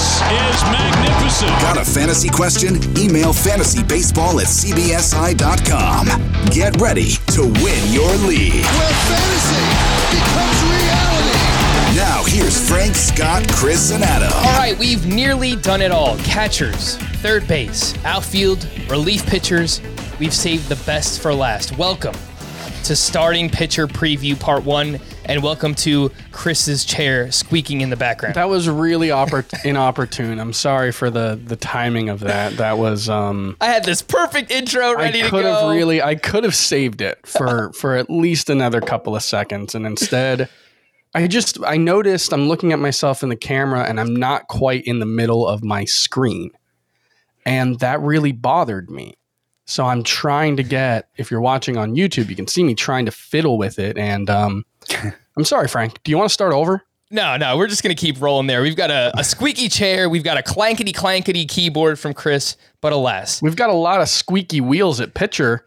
This is magnificent. Got a fantasy question? Email fantasybaseball at cbsi.com. Get ready to win your league. where fantasy becomes reality. Now, here's Frank, Scott, Chris, and Adam. All right, we've nearly done it all. Catchers, third base, outfield, relief pitchers. We've saved the best for last. Welcome to starting pitcher preview part one, and welcome to Chris's chair squeaking in the background. That was really oppor- inopportune. I'm sorry for the the timing of that. That was um I had this perfect intro ready I to could go. have really I could have saved it for for at least another couple of seconds and instead I just I noticed I'm looking at myself in the camera and I'm not quite in the middle of my screen. And that really bothered me. So I'm trying to get if you're watching on YouTube, you can see me trying to fiddle with it and um I'm sorry, Frank. Do you want to start over? No, no, we're just gonna keep rolling there. We've got a, a squeaky chair, we've got a clankety clankety keyboard from Chris, but alas, We've got a lot of squeaky wheels at pitcher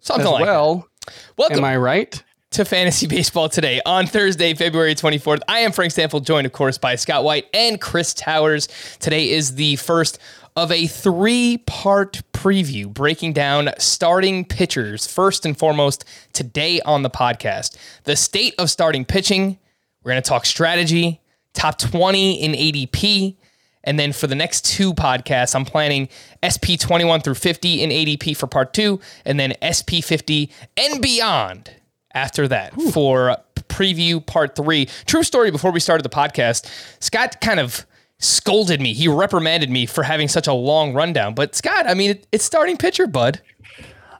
something as like well. that. Welcome Am I right? to Fantasy Baseball today on Thursday, February 24th. I am Frank Stampfl, joined, of course, by Scott White and Chris Towers. Today is the first of a three part preview breaking down starting pitchers, first and foremost, today on the podcast. The state of starting pitching. We're going to talk strategy, top 20 in ADP. And then for the next two podcasts, I'm planning SP 21 through 50 in ADP for part two, and then SP 50 and beyond after that for preview part three. True story before we started the podcast, Scott kind of scolded me. He reprimanded me for having such a long rundown. But Scott, I mean, it, it's starting pitcher, bud.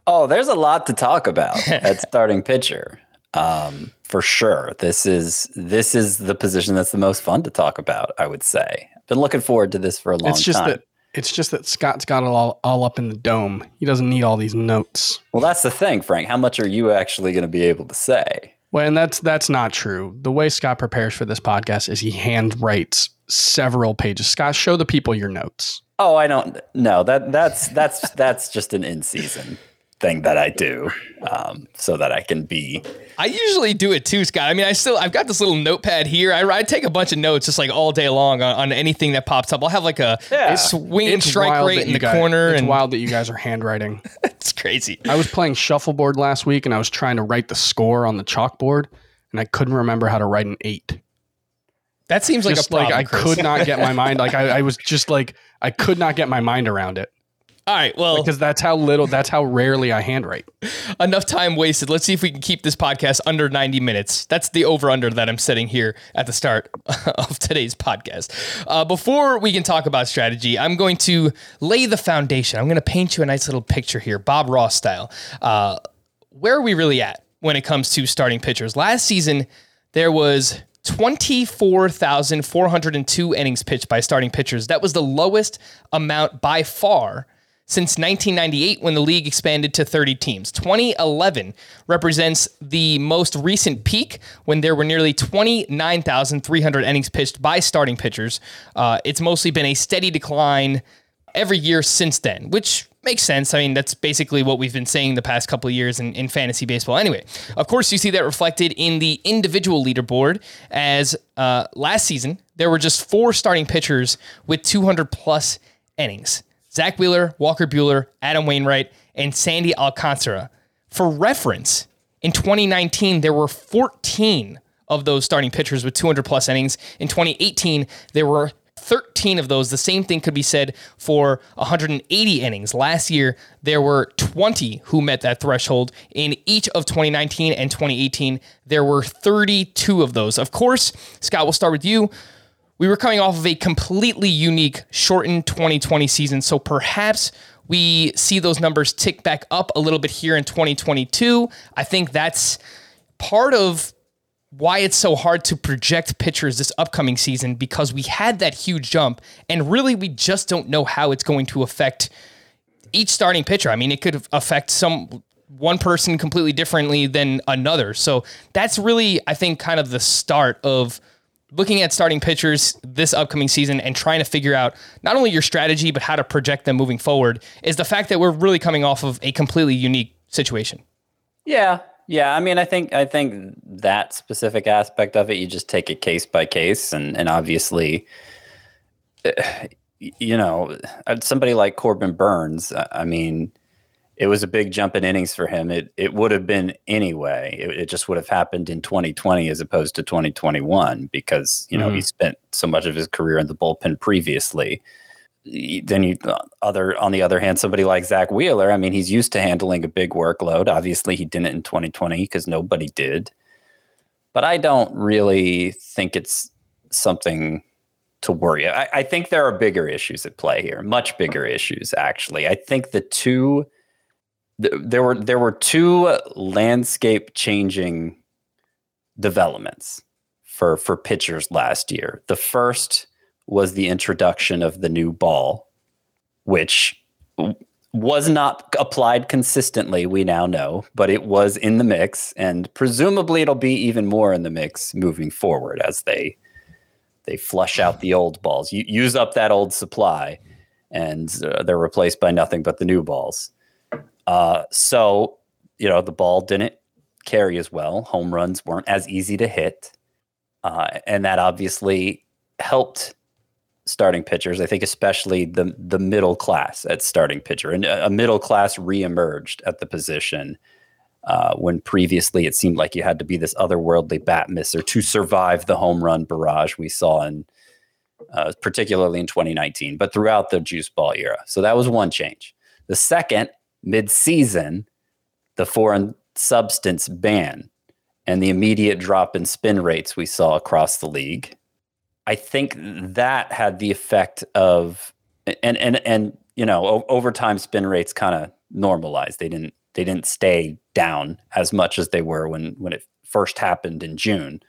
Oh, there's a lot to talk about at starting pitcher. Um, for sure. This is this is the position that's the most fun to talk about, I would say. Been looking forward to this for a long It's just time. that it's just that Scott's got it all, all up in the dome. He doesn't need all these notes. well, that's the thing, Frank. How much are you actually going to be able to say? Well, and that's that's not true. The way Scott prepares for this podcast is he hand writes several pages. Scott, show the people your notes. Oh, I don't know. That that's that's that's just an in season thing that I do, um, so that I can be. I usually do it too, Scott. I mean, I still I've got this little notepad here. I, I take a bunch of notes just like all day long on, on anything that pops up. I'll have like a Yeah. swinging strike rate in the guys- corner, It's and wild that you guys are handwriting. it's crazy. I was playing shuffleboard last week and I was trying to write the score on the chalkboard and I couldn't remember how to write an eight. That seems like just a problem. like I Chris. could not get my mind like I, I was just like I could not get my mind around it All right, well, because that's how little that's how rarely I handwrite. enough time wasted. Let's see if we can keep this podcast under 90 minutes. That's the over under that I'm setting here at the start of today's podcast. Uh, before we can talk about strategy, I'm going to lay the foundation. I'm going to paint you a nice little picture here, Bob Ross style. Uh, where are we really at when it comes to starting pitchers? Last season, there was 24,402 innings pitched by starting pitchers. That was the lowest amount by far since 1998 when the league expanded to 30 teams. 2011 represents the most recent peak when there were nearly 29,300 innings pitched by starting pitchers. Uh, it's mostly been a steady decline every year since then, which makes sense. I mean, that's basically what we've been saying the past couple of years in, in fantasy baseball. Anyway, of course, you see that reflected in the individual leaderboard as uh, last season, there were just four starting pitchers with 200 plus innings. Zack Wheeler, Walker Buehler, Adam Wainwright, and Sandy Alcantara. For reference, in 2019, there were 14 of those starting pitchers with 200 plus innings. In 2018, there were 13 of those. The same thing could be said for 180 innings. Last year, there were 20 who met that threshold. In each of 2019 and 2018, there were 32 of those. Of course, Scott, we'll start with you. We were coming off of a completely unique, shortened 2020 season. So perhaps we see those numbers tick back up a little bit here in 2022. I think that's part of why it's so hard to project pitchers this upcoming season because we had that huge jump and really we just don't know how it's going to affect each starting pitcher. I mean, it could affect some one person completely differently than another. So that's really I think kind of the start of looking at starting pitchers this upcoming season and trying to figure out not only your strategy but how to project them moving forward is the fact that we're really coming off of a completely unique situation. Yeah, yeah, I mean, I think I think that specific aspect of it, you just take it case by case, and and obviously, eh, you know, somebody like Corbin Burnes. I mean, it was a big jump in innings for him. It it would have been anyway. It, it just would have happened in 2020 as opposed to 2021 because you know mm-hmm. he spent so much of his career in the bullpen previously then you uh, other on the other hand somebody like Zack Wheeler I mean he's used to handling a big workload obviously he didn't in 2020 because nobody did but I don't really think it's something to worry I, I, think there are bigger issues at play here much bigger issues actually I think the two there were there were two landscape changing developments for for pitchers last year the first was the introduction of the new ball, which was not applied consistently, we now know, but it was in the mix, and presumably it'll be even more in the mix moving forward as they they flush out the old balls, you use up that old supply, and uh, they're replaced by nothing but the new balls. Uh, so you know the ball didn't carry as well. Home runs weren't as easy to hit, uh, and that obviously helped starting pitchers. I think especially the the middle class at starting pitcher, and a middle class reemerged at the position uh, when previously it seemed like you had to be this otherworldly bat misser to survive the home run barrage we saw in uh, particularly in 2019, but throughout the juice ball era. So that was one change. The second, mid-season, the foreign substance ban and the immediate drop in spin rates we saw across the league I think that had the effect of and and and you know over time spin rates kind of normalized. They didn't they didn't stay down as much as they were when when it first happened in June.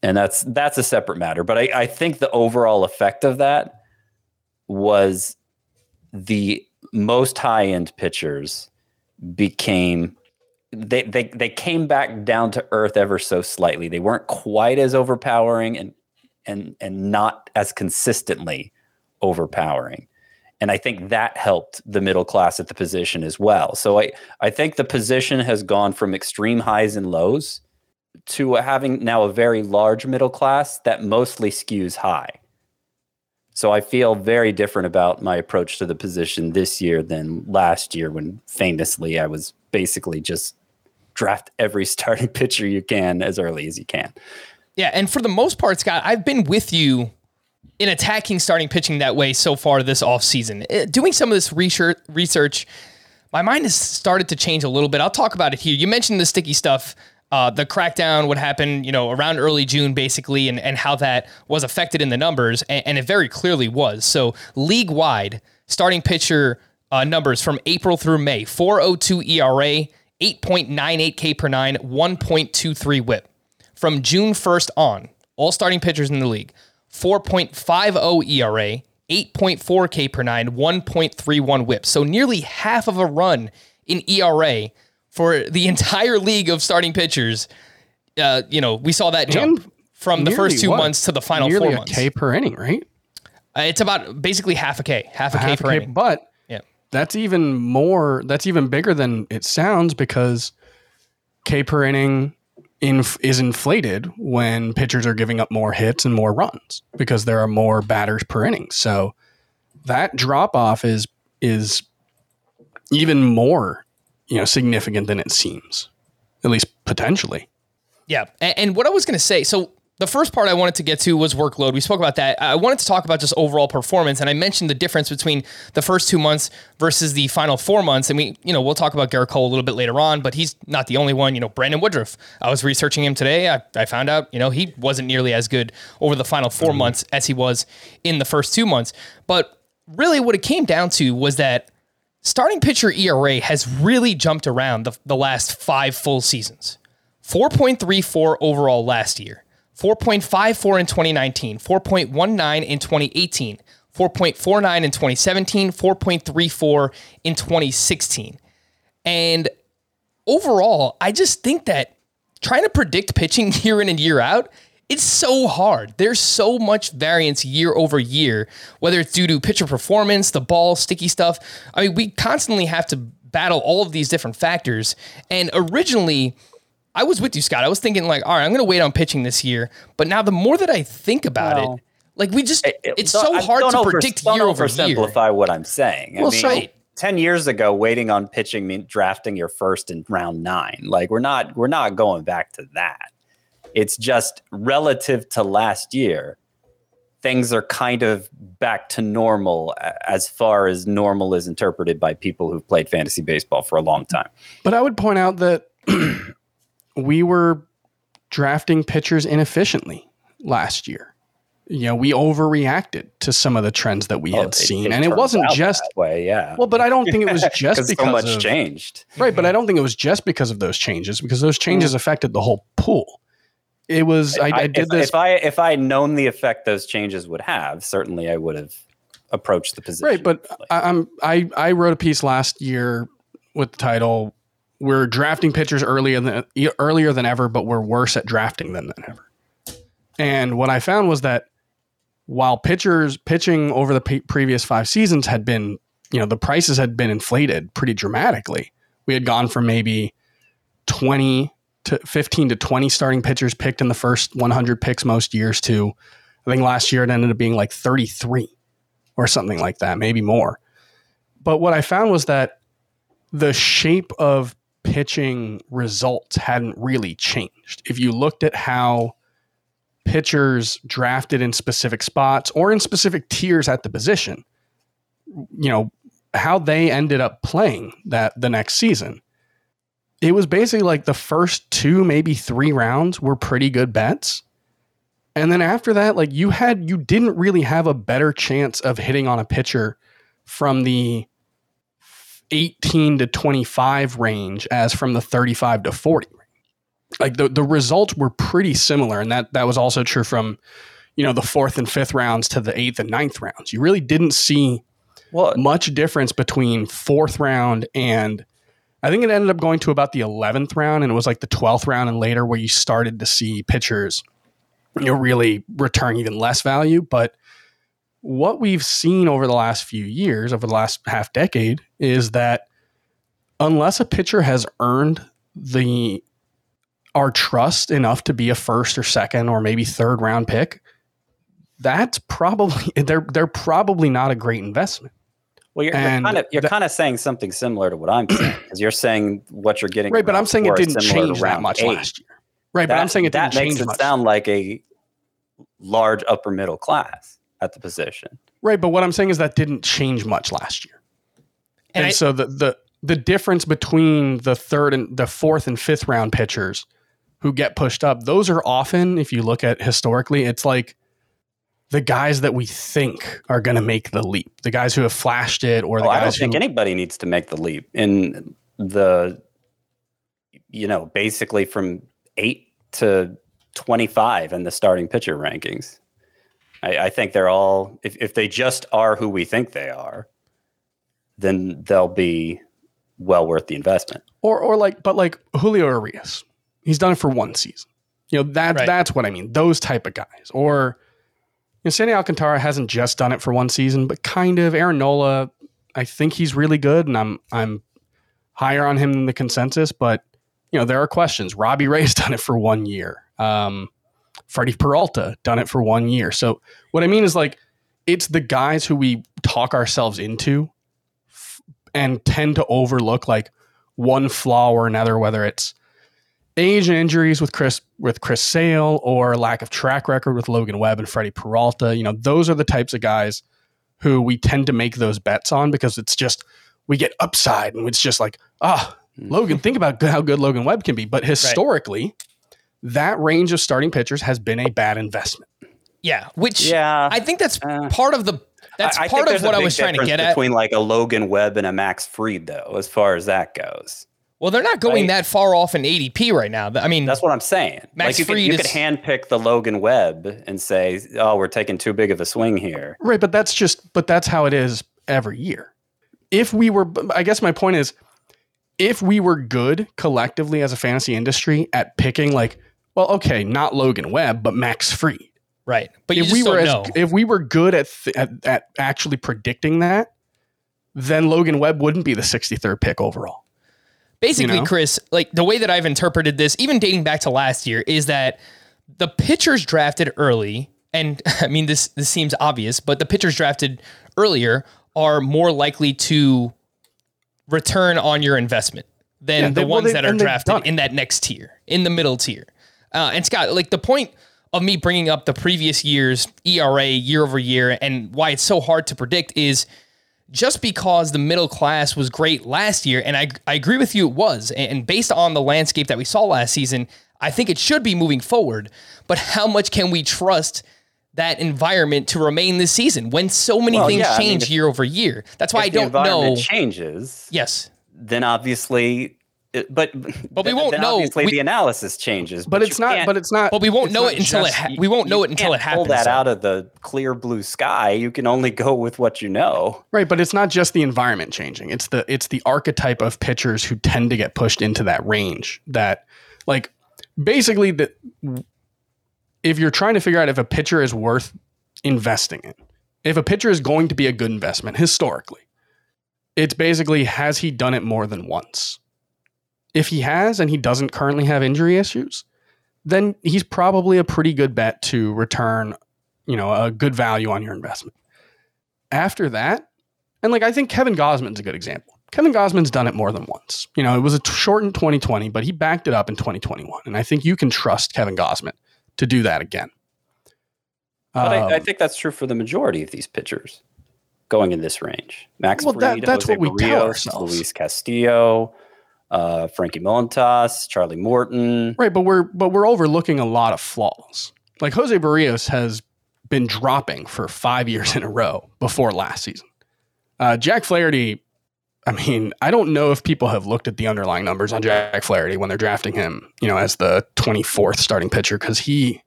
And that's that's a separate matter. But I, I think the overall effect of that was the most high end pitchers became they, they they came back down to earth ever so slightly. They weren't quite as overpowering and and and not as consistently overpowering. And I think that helped the middle class at the position as well. So I, I think the position has gone from extreme highs and lows to having now a very large middle class that mostly skews high. So I feel very different about my approach to the position this year than last year when famously I was basically just draft every starting pitcher you can as early as you can. Yeah, and for the most part, Scott, I've been with you in attacking starting pitching that way so far this offseason. Eh, doing some of this research, research, my mind has started to change a little bit. I'll talk about it here. You mentioned the sticky stuff, uh, the crackdown, what happened, you know, around early June, basically, and, and how that was affected in the numbers, and, and it very clearly was. So, league wide, starting pitcher uh, numbers from April through May 402 ERA, 8.98 K per nine, 1.23 whip from June 1st on, all starting pitchers in the league, 4.50 ERA, 8.4 K per nine, 1.31 whip. So nearly half of a run in ERA for the entire league of starting pitchers. Uh, you know, we saw that jump and from the first two what? months to the final nearly four months. K per inning, right? Uh, it's about basically half a K, half a, a K half per K, inning. But yeah, that's even more. That's even bigger than it sounds because K per inning inf- is inflated when pitchers are giving up more hits and more runs because there are more batters per inning. So that drop off is is even more you know significant than it seems, at least potentially. Yeah, and, and what I was going to say, so the first part I wanted to get to was workload. We spoke about that. I wanted to talk about just overall performance, and I mentioned the difference between the first two months versus the final four months. And we, you know, we'll talk about Gerrit Cole a little bit later on, but he's not the only one. You know, Brandon Woodruff. I was researching him today. I, I found out, you know, he wasn't nearly as good over the final 4 mm-hmm. months as he was in the first two months. But really, what it came down to was that starting pitcher ERA has really jumped around the, the last five full seasons. 4.34 overall last year. 4.54 in 2019, 4.19 in 2018, 4.49 in 2017, 4.34 in 2016. And overall, I just think that trying to predict pitching year in and year out, it's so hard. There's so much variance year over year, whether it's due to pitcher performance, the ball, sticky stuff. I mean, we constantly have to battle all of these different factors. And originally, I was with you, Scott. I was thinking like, all right, I'm going to wait on pitching this year. But now the more that I think about Well, it, like we just, It- it- it's don't- so hard to predict don't year over year. Simplify what I'm saying. Well, I mean, right. ten years ago, waiting on pitching mean drafting your first in round nine. Like we're not we're not going back to that. It's just relative to last year, things are kind of back to normal as far as normal is interpreted by people who've played fantasy baseball for a long time. But I would point out that we were drafting pitchers inefficiently last year. You know, we overreacted to some of the trends that we Well, had seen, and it wasn't just way. Yeah. well. But I don't think it was just because because so much of, changed. right. But I mm-hmm. don't think it was just because of those changes, because those changes mm-hmm. affected the whole pool. It was I, I, did if, this If I if I had known the effect those changes would have, certainly I would have approached the position. Right, but differently. I, I'm I I wrote a piece last year with the title "We're drafting pitchers earlier than earlier than ever, but we're worse at drafting them than ever." And what I found was that while pitchers pitching over the pe- previous five seasons had been, you know, the prices had been inflated pretty dramatically. We had gone from maybe twenty to fifteen to twenty starting pitchers picked in the first 100 picks most years to, I think last year it ended up being like 33 or something like that, maybe more. But what I found was that the shape of pitching results hadn't really changed. If you looked at how pitchers drafted in specific spots or in specific tiers at the position, you know, how they ended up playing that the next season. It was basically like the first two, maybe three rounds were pretty good bets. And then after that, like you had, you didn't really have a better chance of hitting on a pitcher from the 18 to 25 range as from the 35 to 40 range. Like the, the results were pretty similar. And that, that was also true from, you know, the fourth and fifth rounds to the eighth and ninth rounds. You really didn't see well, much difference between fourth round and I think it ended up going to about the 11th round and it was like the 12th round and later where you started to see pitchers you know really return even less value. But what we've seen over the last few years over the last half decade is that unless a pitcher has earned the our trust enough to be a first or second or maybe third round pick that's probably they're they're probably not a great investment well, you're, you're kind of you're that- kind of saying something similar to what I'm saying because you're saying what you're getting Right, but I'm saying it didn't change that much eight. last year. Right, but I'm saying it that didn't makes change it much. sound like a large upper middle class at the position. Right, but what I'm saying is that didn't change much last year. And And, I- so the, the the difference between the third and the fourth and fifth round pitchers who get pushed up, those are often, if you look at historically, it's like the guys that we think are going to make the leap, the guys who have flashed it, or the Well, I don't guys think anybody needs to make the leap in the, you know, basically from eight to 25 in the starting pitcher rankings. I, I think they're all, if, if they just are who we think they are, then they'll be well worth the investment. or or like, but like Julio Urias, he's done it for one season. You know that Right. that's what I mean. Those type of guys, or you know, Sandy Alcantara hasn't just done it for one season, but kind of. Aaron Nola, I think he's really good, and I'm I'm higher on him than the consensus. But you know, there are questions. Robbie Ray's done it for one year. Um, Freddie Peralta done it for one year. So what I mean is like it's the guys who we talk ourselves into f- and tend to overlook like one flaw or another, whether it's age and injuries with Chris with Chris Sale or lack of track record with Logan Webb and Freddie Peralta. You know, those are the types of guys who we tend to make those bets on because it's just we get upside and it's just like, ah, Logan, think about how good Logan Webb can be. But historically, that range of starting pitchers has been a bad investment. Yeah, which Yeah. I think that's Uh, part of the that's I- I part of what I was trying to difference get at. between like a Logan Webb and a Max Fried, though, as far as that goes. Well, they're not going Right. that far off in ADP right now. I mean, That's what I'm saying. Max like you could, Fried you could handpick the Logan Webb and say, "Oh, we're taking too big of a swing here." Right, but that's just but that's how it is every year. If we were I guess my point is if we were good collectively as a fantasy industry at picking like well okay, not Logan Webb, but Max Free, right. But you if just we were don't as, know. if we were good at, th- at at actually predicting that, then Logan Webb wouldn't be the 63rd pick overall. Basically, you know? Chris, like the way that I've interpreted this, even dating back to last year, is that the pitchers drafted early, and I mean this this seems obvious, but the pitchers drafted earlier are more likely to return on your investment than Yeah, the they- well, ones they- that are drafted in that next tier, in the middle tier. Uh, and Scott, like the point of me bringing up the previous year's ERA year over year and why it's so hard to predict is just because the middle class was great last year, and I, I agree with you, it was. And based on the landscape that we saw last season, I think it should be moving forward. But how much can we trust that environment to remain this season when so many Well, things yeah, I mean, change if- year over year? That's why I don't environment know. changes, yes. then obviously, but But we won't know. Obviously, We- the analysis changes, But, it's not but it's not But we won't know it until it just- ha- we won't know it until it happens. Pull that though. out of the clear blue sky. You can only go with what you know. Right, but it's not just the environment changing. It's the it's the archetype of pitchers who tend to get pushed into that range. That like basically that if you're trying to figure out if a pitcher is worth investing in, if a pitcher is going to be a good investment historically, it's basically has he done it more than once? If he has and he doesn't currently have injury issues, then he's probably a pretty good bet to return, you know, a good value on your investment. After that, and like I think Kevin Gausman's a good example. Kevin Gausman's done it more than once. You know, it was a t- shortened 2020, but he backed it up in 2021, and I think you can trust Kevin Gausman to do that again. But I, I Um, think that's true for the majority of these pitchers going in this range. Max Well, that- that's Jose what we tell Berrios, ourselves. Luis Castillo, uh, Frankie Montas, Charlie Morton. right, but we're but we're overlooking a lot of flaws. Like Jose Berrios has been dropping for five years in a row before last season. Uh, Jack Flaherty, I mean, I don't know if people have looked at the underlying numbers on Jack Flaherty when they're drafting him, you know, as the 24th starting pitcher because he,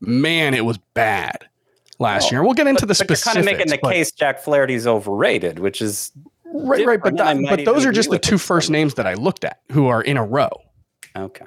man, it was bad last Well, year. We'll get into the but you're kind of making the case Jack Flaherty's overrated, which is right, right, but I that, but those are just the two first two names that I looked at who are in a row. okay.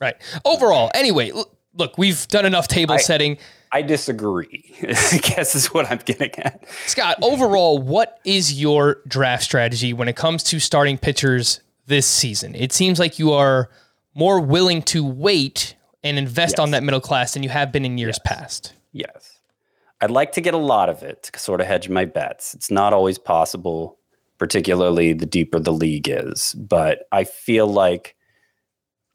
Right. Overall, anyway, look, we've done enough table I- setting. I disagree. I guess is what I'm getting at. Scott, overall, what is your draft strategy when it comes to starting pitchers this season? It seems like you are more willing to wait and invest on that middle class than you have been in years past. Yes. I'd like to get a lot of it to sort of hedge my bets. It's not always possible, particularly the deeper the league is. But I feel like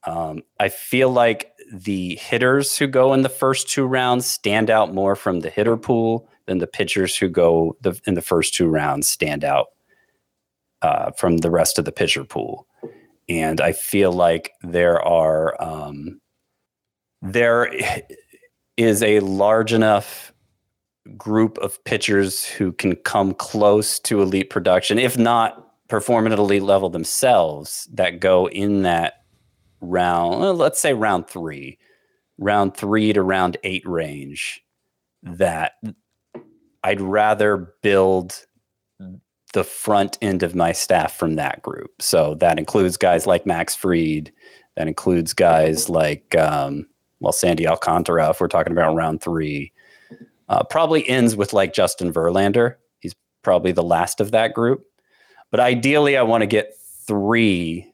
um, I feel like the hitters who go in the first two rounds stand out more from the hitter pool than the pitchers who go the, in the first two rounds stand out uh, from the rest of the pitcher pool. And I feel like there are um, there is a large enough group of pitchers who can come close to elite production, if not perform at elite level themselves, that go in that round, well, let's say round three, round three to round eight range, that I'd rather build the front end of my staff from that group. So that includes guys like Max Fried, that includes guys like, um, well, Sandy Alcantara, if we're talking about round three. Uh, probably ends with like Justin Verlander. He's probably the last of that group. But ideally, I want to get three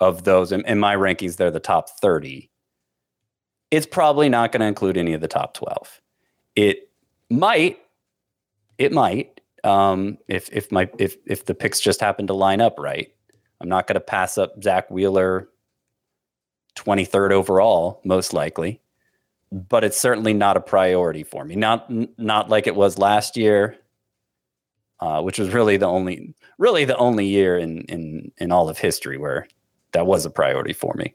of those. In, in my rankings, they're the top 30. It's probably not going to include any of the top 12. It might, it might, um, if if my if if the picks just happen to line up right. I'm not going to pass up Zack Wheeler 23rd overall, most likely. But it's certainly not a priority for me. Not not like it was last year, uh, which was really the only really the only year in in in all of history where that was a priority for me.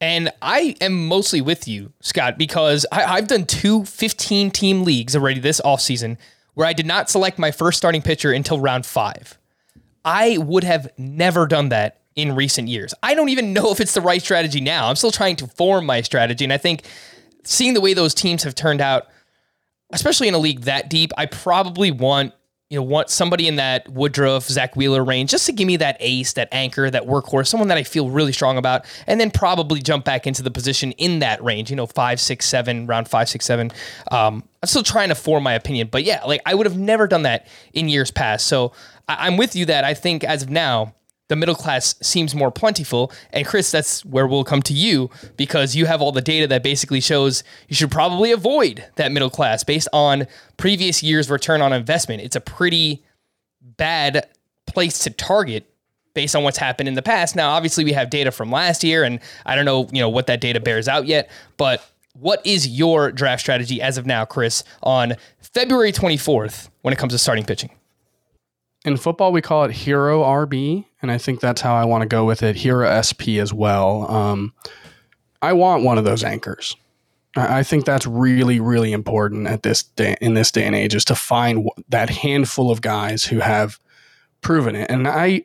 And I am mostly with you, Scott, because I, have done two 15 team leagues already this offseason where I did not select my first starting pitcher until round five. I would have never done that in recent years. I don't even know if it's the right strategy now. I'm still trying to form my strategy. And I think seeing the way those teams have turned out, especially in a league that deep, I probably want you know, want somebody in that Woodruff, Zack Wheeler range just to give me that ace, that anchor, that workhorse, someone that I feel really strong about, and then probably jump back into the position in that range, you know, five, six, seven, round five, six, seven. Um, I'm still trying to form my opinion, but yeah, like I would have never done that in years past. So I- I'm with you that I think as of now, the middle class seems more plentiful. And Chris, that's where we'll come to you because you have all the data that basically shows you should probably avoid that middle class based on previous years' return on investment. It's a pretty bad place to target based on what's happened in the past. Now, obviously, we have data from last year, and I don't know, you know, what that data bears out yet, but what is your draft strategy as of now, Chris, on February 24th when it comes to starting pitching? In football, we call it Hero RB, and I think that's how I want to go with it. Hero SP as well. Um, I want one of those anchors. I think that's really, really important at this day in this day and age is to find that handful of guys who have proven it. And I,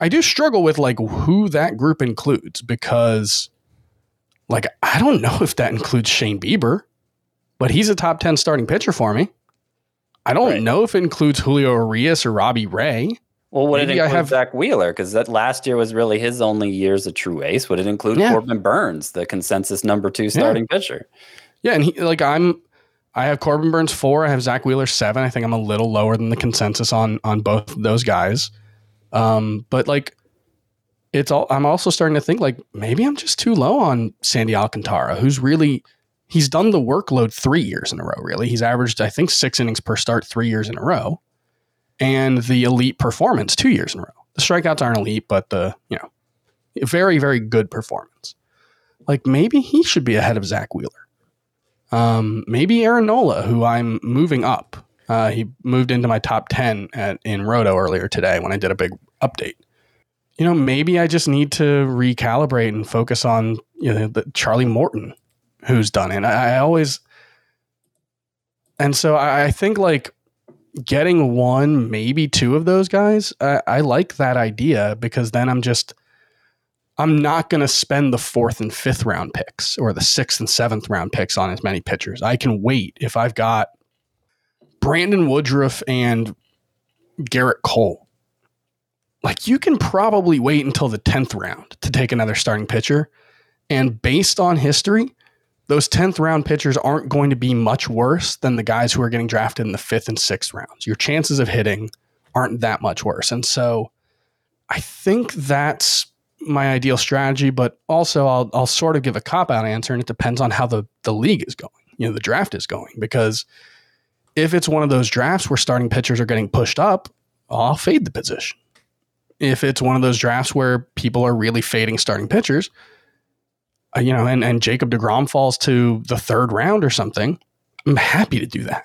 I do struggle with like who that group includes because, like, I don't know if that includes Shane Bieber, but he's a top ten starting pitcher for me. I don't right. know if it includes Julio Urias or Robbie Ray. Well, would Maybe it include have, Zack Wheeler? Because that last year was really his only year as a true ace. Would it include yeah. Corbin Burnes, the consensus number two starting yeah. pitcher? Yeah, and he like I'm I have Corbin Burnes four, I have Zack Wheeler seven. I think I'm a little lower than the consensus on on both those guys. Um, but like it's all I'm also starting to think like maybe I'm just too low on Sandy Alcantara, who's really he's done the workload three years in a row, really. He's averaged, I think, six innings per start three years in a row. And the elite performance two years in a row. The strikeouts aren't elite, but the, you know, very, very good performance. Like maybe he should be ahead of Zack Wheeler. Um, maybe Aaron Nola, who I'm moving up. Uh, he moved into my top 10 at, in Roto earlier today when I did a big update. You know, maybe I just need to recalibrate and focus on you know the Charlie Morton who's done it. I, I always, and so I, I, think like getting one, maybe two of those guys, I, I like that idea because then I'm just, I'm not going to spend the fourth and fifth round picks or the sixth and seventh round picks on as many pitchers. I can wait if I've got Brandon Woodruff and Gerrit Cole. Like you can probably wait until the 10th round to take another starting pitcher. And based on history, those 10th round pitchers aren't going to be much worse than the guys who are getting drafted in the fifth and sixth rounds. Your chances of hitting aren't that much worse. And so I think that's my ideal strategy, but also I'll, I'll sort of give a cop out answer and it depends on how the, the league is going, you know, the draft is going. Because if it's one of those drafts where starting pitchers are getting pushed up, I'll fade the position. If it's one of those drafts where people are really fading starting pitchers, uh, you know, and, and Jacob DeGrom falls to the third round or something, I'm happy to do that.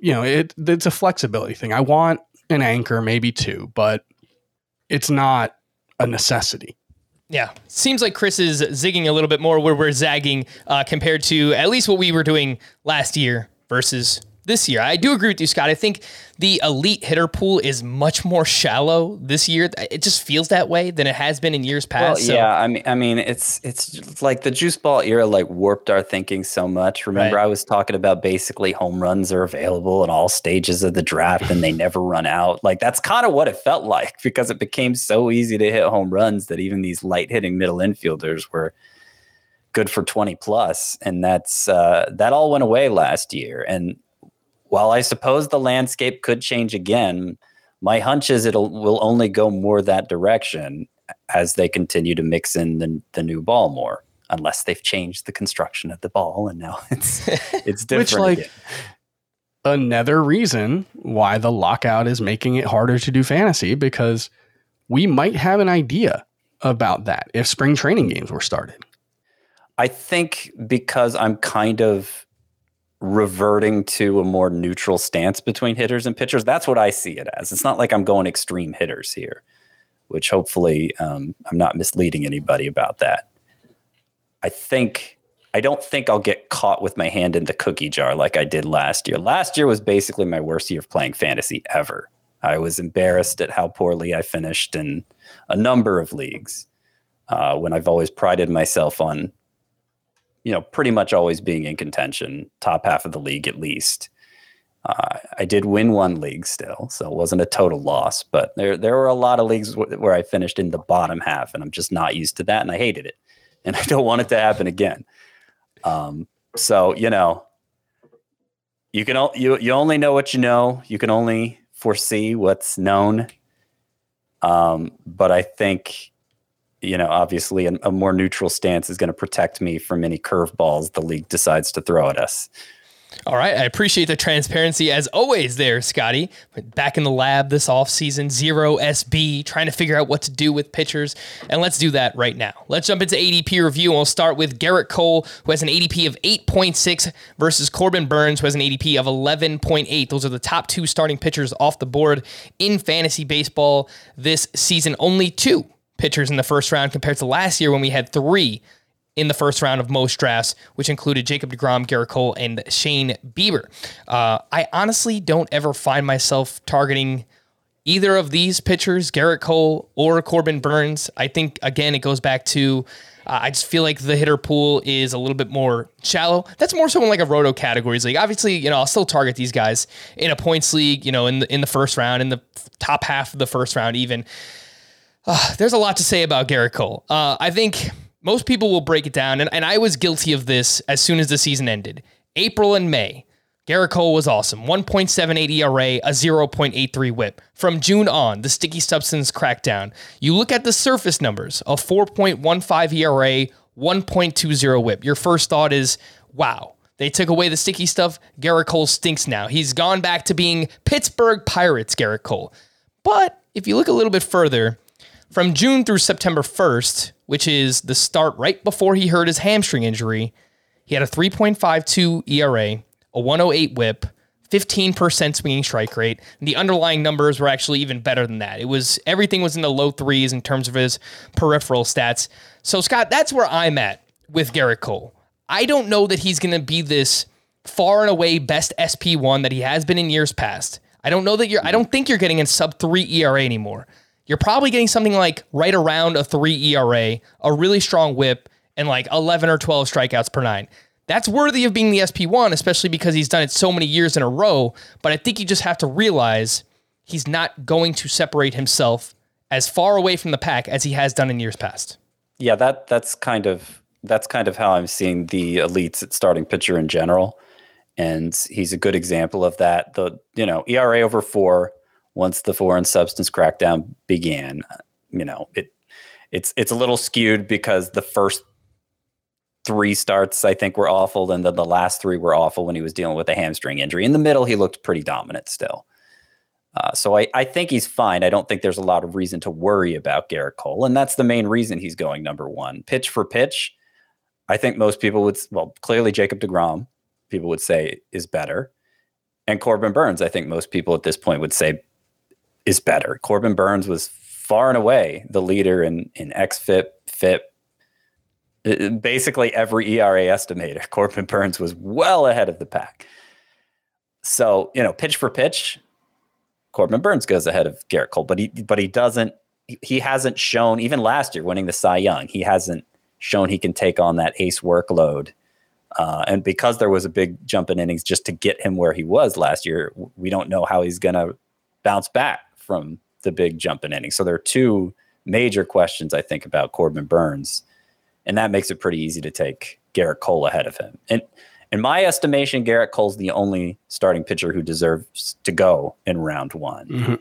You know, it it's a flexibility thing. I want an anchor, maybe two, but it's not a necessity. Yeah, seems like Chris is zigging a little bit more where we're zagging uh, compared to at least what we were doing last year versus this year. I do agree with you, Scott. I think the elite hitter pool is much more shallow this year. It just feels that way than it has been in years past. Well, so. yeah, I mean, I mean, it's it's like the juice ball era like warped our thinking so much. Remember, right. I was talking about basically home runs are available in all stages of the draft and they never run out. Like that's kind of what it felt like because it became so easy to hit home runs that even these light hitting middle infielders were good for 20 plus and that's uh, that all went away last year and while I suppose the landscape could change again, my hunch is it'll will only go more that direction as they continue to mix in the, the new ball more, unless they've changed the construction of the ball and now it's it's different. Which like again. another reason why the lockout is making it harder to do fantasy because we might have an idea about that if spring training games were started. I think because I'm kind of reverting to a more neutral stance between hitters and pitchers. That's what I see it as. It's not like I'm going extreme hitters here, which hopefully um, I'm not misleading anybody about that. I think I don't think I'll get caught with my hand in the cookie jar like I did last year. Last year was basically my worst year of playing fantasy ever. I was embarrassed at how poorly I finished in a number of leagues uh, when I've always prided myself on you know, pretty much always being in contention, top half of the league at least. Uh, I did win one league still, so it wasn't a total loss. But there, there were a lot of leagues w- where I finished in the bottom half, and I'm just not used to that, and I hated it, and I don't want it to happen again. Um, so you know, you can you you only know what you know. You can only foresee what's known. Um, but I think you know, obviously a, a more neutral stance is going to protect me from any curveballs the league decides to throw at us. All right. I appreciate the transparency as always there, Scotty. Back in the lab this offseason, zero SP, trying to figure out what to do with pitchers. And let's do that right now. Let's jump into ADP review. We'll start with Gerrit Cole, who has an ADP of 8.6 versus Corbin Burnes, who has an ADP of 11.8. Those are the top two starting pitchers off the board in fantasy baseball this season. Only two pitchers in the first round compared to last year when we had three in the first round of most drafts, which included Jacob DeGrom, Gerrit Cole, and Shane Bieber. Uh, I honestly don't ever find myself targeting either of these pitchers, Gerrit Cole or Corbin Burnes. I think, again, it goes back to uh, I just feel like the hitter pool is a little bit more shallow. That's more so in like a roto categories league. Obviously, you know, I'll still target these guys in a points league, you know, in the in the first round, in the top half of the first round, even. Uh, there's a lot to say about Gerrit Cole. Uh, I think most people will break it down, and, and I was guilty of this as soon as the season ended. April and May, Gerrit Cole was awesome. 1.78 ERA, a 0.83 whip. From June on, the sticky substance crackdown. You look at the surface numbers a 4.15 ERA, 1.20 whip. Your first thought is, wow, they took away the sticky stuff. Gerrit Cole stinks now. He's gone back to being Pittsburgh Pirates, Gerrit Cole. But if you look a little bit further, from June through September 1st, which is the start right before he hurt his hamstring injury, he had a 3.52 ERA, a 108 whip, 15% swinging strike rate. And the underlying numbers were actually even better than that. It was everything was in the low threes in terms of his peripheral stats. So Scott, that's where I'm at with Gerrit Cole. I don't know that he's going to be this far and away best SP1 that he has been in years past. I don't know that you're I don't think you're getting a sub 3 ERA anymore you're probably getting something like right around a three ERA, a really strong whip, and like 11 or 12 strikeouts per nine. That's worthy of being the SP1, especially because he's done it so many years in a row. But I think you just have to realize he's not going to separate himself as far away from the pack as he has done in years past. Yeah, that that's kind of that's kind of how I'm seeing the elites at starting pitcher in general. And he's a good example of that. The you know, ERA over four, once the foreign substance crackdown began. You know, it it's it's a little skewed because the first three starts I think were awful, and then the last three were awful when he was dealing with a hamstring injury. In the middle, he looked pretty dominant still. Uh, so I, I think he's fine. I don't think there's a lot of reason to worry about Gerrit Cole, and that's the main reason he's going number one. Pitch for pitch, I think most people would well clearly Jacob Degrom people would say is better, and Corbin Burnes. I think most people at this point would say is better. Corbin Burnes was far and away the leader in in xFIP, FIP. Basically, every ERA estimator, Corbin Burnes was well ahead of the pack. So, you know, pitch for pitch, Corbin Burnes goes ahead of Gerrit Cole, but he but he doesn't he hasn't shown even last year winning the Cy Young, he hasn't shown he can take on that ace workload. Uh, and because there was a big jump in innings just to get him where he was last year, we don't know how he's going to bounce back from the big jump in innings. So there are two major questions I think about Corbin Burnes, and that makes it pretty easy to take Gerrit Cole ahead of him. And in my estimation, Gerrit Cole's the only starting pitcher who deserves to go in round one. Mm-hmm.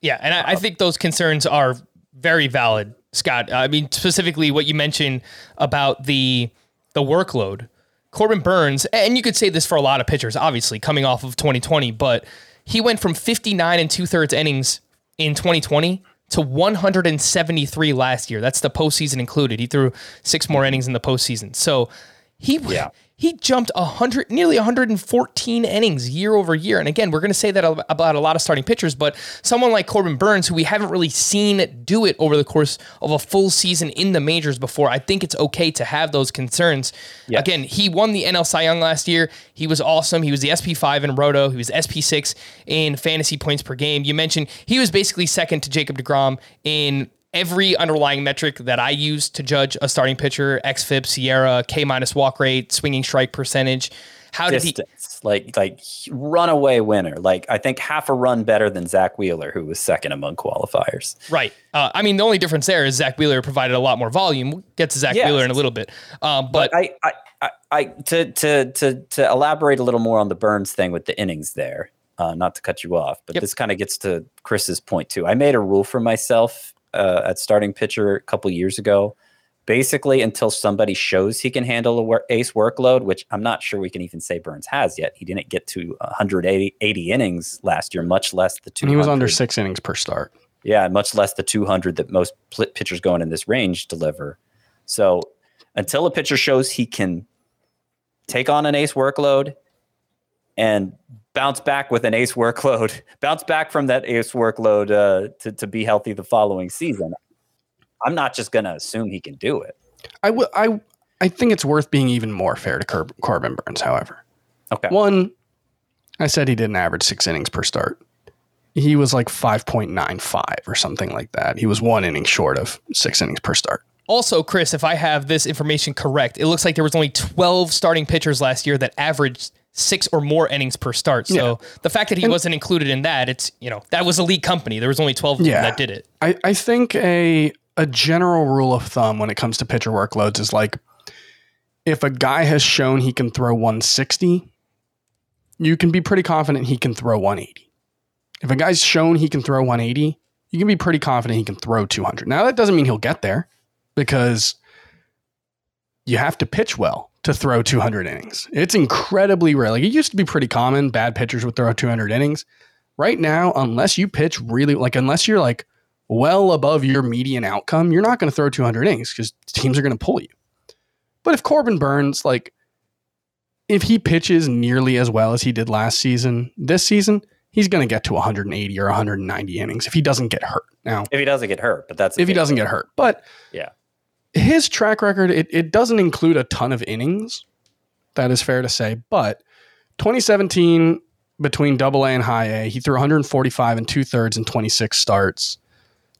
Yeah, and I, I think those concerns are very valid, Scott. I mean, specifically what you mentioned about the the workload. Corbin Burnes, and you could say this for a lot of pitchers, obviously coming off of 2020, but he went from 59 and two thirds innings in 2020 to 173 last year. That's the postseason included. He threw six more innings in the postseason. So he Yeah. He jumped 100 nearly 114 innings year over year. And again we're going to say that about a lot of starting pitchers but someone like corbin burnes who we haven't really seen do it over the course of a full season in the majors before i think it's okay to have those concerns. Yes. again he won the nl cy young last year. He was awesome. He was the sp5 in roto. He was sp6 in fantasy points per game. You mentioned he was basically second to jacob deGrom in every underlying metric that I use to judge a starting pitcher, XFIP, SIERA, K minus walk rate, swinging strike percentage. How did he? Distance, like like runaway winner. Like I think half a run better than Zack Wheeler, who was second among qualifiers. Right. Uh, I mean, the only difference there is Zack Wheeler provided a lot more volume. We'll get to Zack Yes. Wheeler in a little bit. Um, but But I, I, I, I to to to to elaborate a little more on the Burnes thing with the innings there. Uh, not to cut you off, but Yep. this kind of gets to Chris's point too. I made a rule for myself uh, at starting pitcher a couple years ago. Basically, until somebody shows he can handle a ace workload, which I'm not sure we can even say Burnes has yet. He didn't get to 180 80 innings last year, much less the two. He was under six innings per start. Yeah, much less the 200 that most pl- pitchers going in this range deliver. So until a pitcher shows he can take on an ace workload and bounce back with an ace workload, bounce back from that ace workload uh, to, to be healthy the following season, I'm not just going to assume he can do it. I will. I I think it's worth being even more fair to Cor- Corbin Burnes. However, Okay. one, I said he didn't average six innings per start. He was like five point nine five or something like that. He was one inning short of six innings per start. also, Chris, if I have this information correct, it looks like there was only 12 starting pitchers last year that averaged six or more innings per start. So the fact that he wasn't included in that, it's you know that was a league company. There was only 12 of them Yeah. that did it. I, I think a a general rule of thumb when it comes to pitcher workloads is like if a guy has shown he can throw 160, you can be pretty confident he can throw 180. If a guy's shown he can throw 180, you can be pretty confident he can throw 200. Now that doesn't mean he'll get there because you have to pitch well to throw 200 innings. It's incredibly rare. Like it used to be pretty common bad pitchers would throw 200 innings. Right now, unless you pitch really like unless you're like well above your median outcome, you're not going to throw 200 innings because teams are going to pull you. But if Corbin Burnes, like, if he pitches nearly as well as he did last season, this season, he's going to get to 180 or 190 innings if he doesn't get hurt. Now, If he doesn't get hurt, but that's if he doesn't get hurt, but Yeah. His track record, it, it doesn't include a ton of innings. That is fair to say. But 2017, between double A and high A, he threw 145 and two thirds in 26 starts.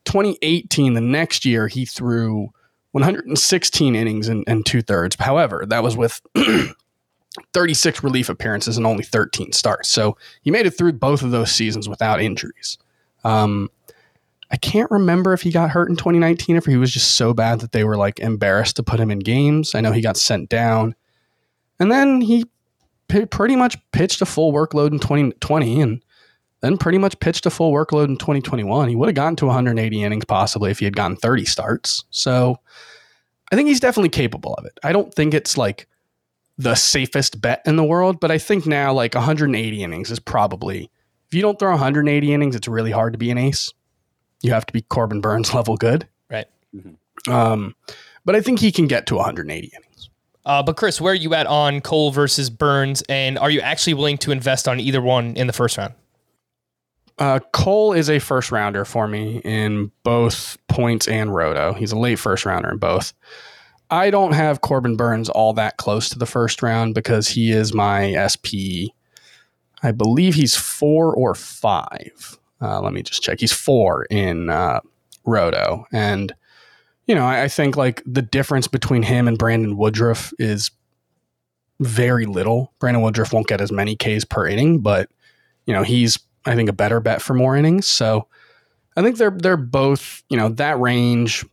2018, the next year, he threw 116 innings and, and two thirds. However, that was with 36 relief appearances and only 13 starts. So he made it through both of those seasons without injuries. Um, I can't remember if he got hurt in 2019 or if he was just so bad that they were like embarrassed to put him in games. I know he got sent down. And then he p- pretty much pitched a full workload in 2020 and then pretty much pitched a full workload in 2021. He would have gotten to 180 innings possibly if he had gotten 30 starts. So I think he's definitely capable of it. I don't think it's like the safest bet in the world, but I think now like 180 innings is probably if you don't throw 180 innings, it's really hard to be an ace. You have to be Corbin Burnes level good. Right. Um, but I think he can get to 180 innings. Uh, but Chris, where are you at on Cole versus Burnes, and are you actually willing to invest on either one in the first round? Uh, Cole is a first rounder for me in both points and roto. He's a late first rounder in both. I don't have Corbin Burnes all that close to the first round because he is my SP. I believe he's four or five. Uh, let me just check. He's four in uh, roto, and you know I, I think like the difference between him and Brandon Woodruff is very little. Brandon Woodruff won't get as many Ks per inning, but you know he's I think a better bet for more innings. So I think they're they're both you know that range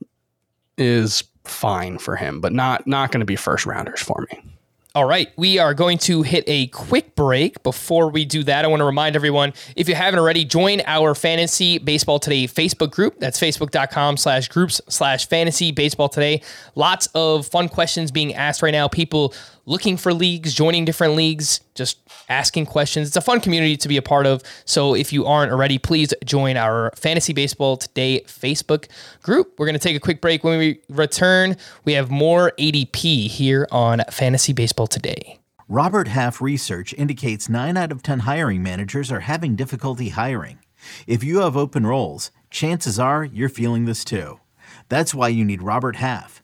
is fine for him, but not not going to be first rounders for me. All right, we are going to hit a quick break. Before we do that, I want to remind everyone, if you haven't already, join our Fantasy Baseball Today Facebook group. That's facebook.com slash groups slash fantasy baseball today. Lots of fun questions being asked right now. People looking for leagues, joining different leagues, just asking questions. It's a fun community to be a part of. So if you aren't already, please join our Fantasy Baseball Today Facebook group. We're going to take a quick break. When we return, we have more ADP here on Fantasy Baseball Today. Robert Half research indicates 9 out of 10 hiring managers are having difficulty hiring. If you have open roles, chances are you're feeling this too. That's why you need Robert Half.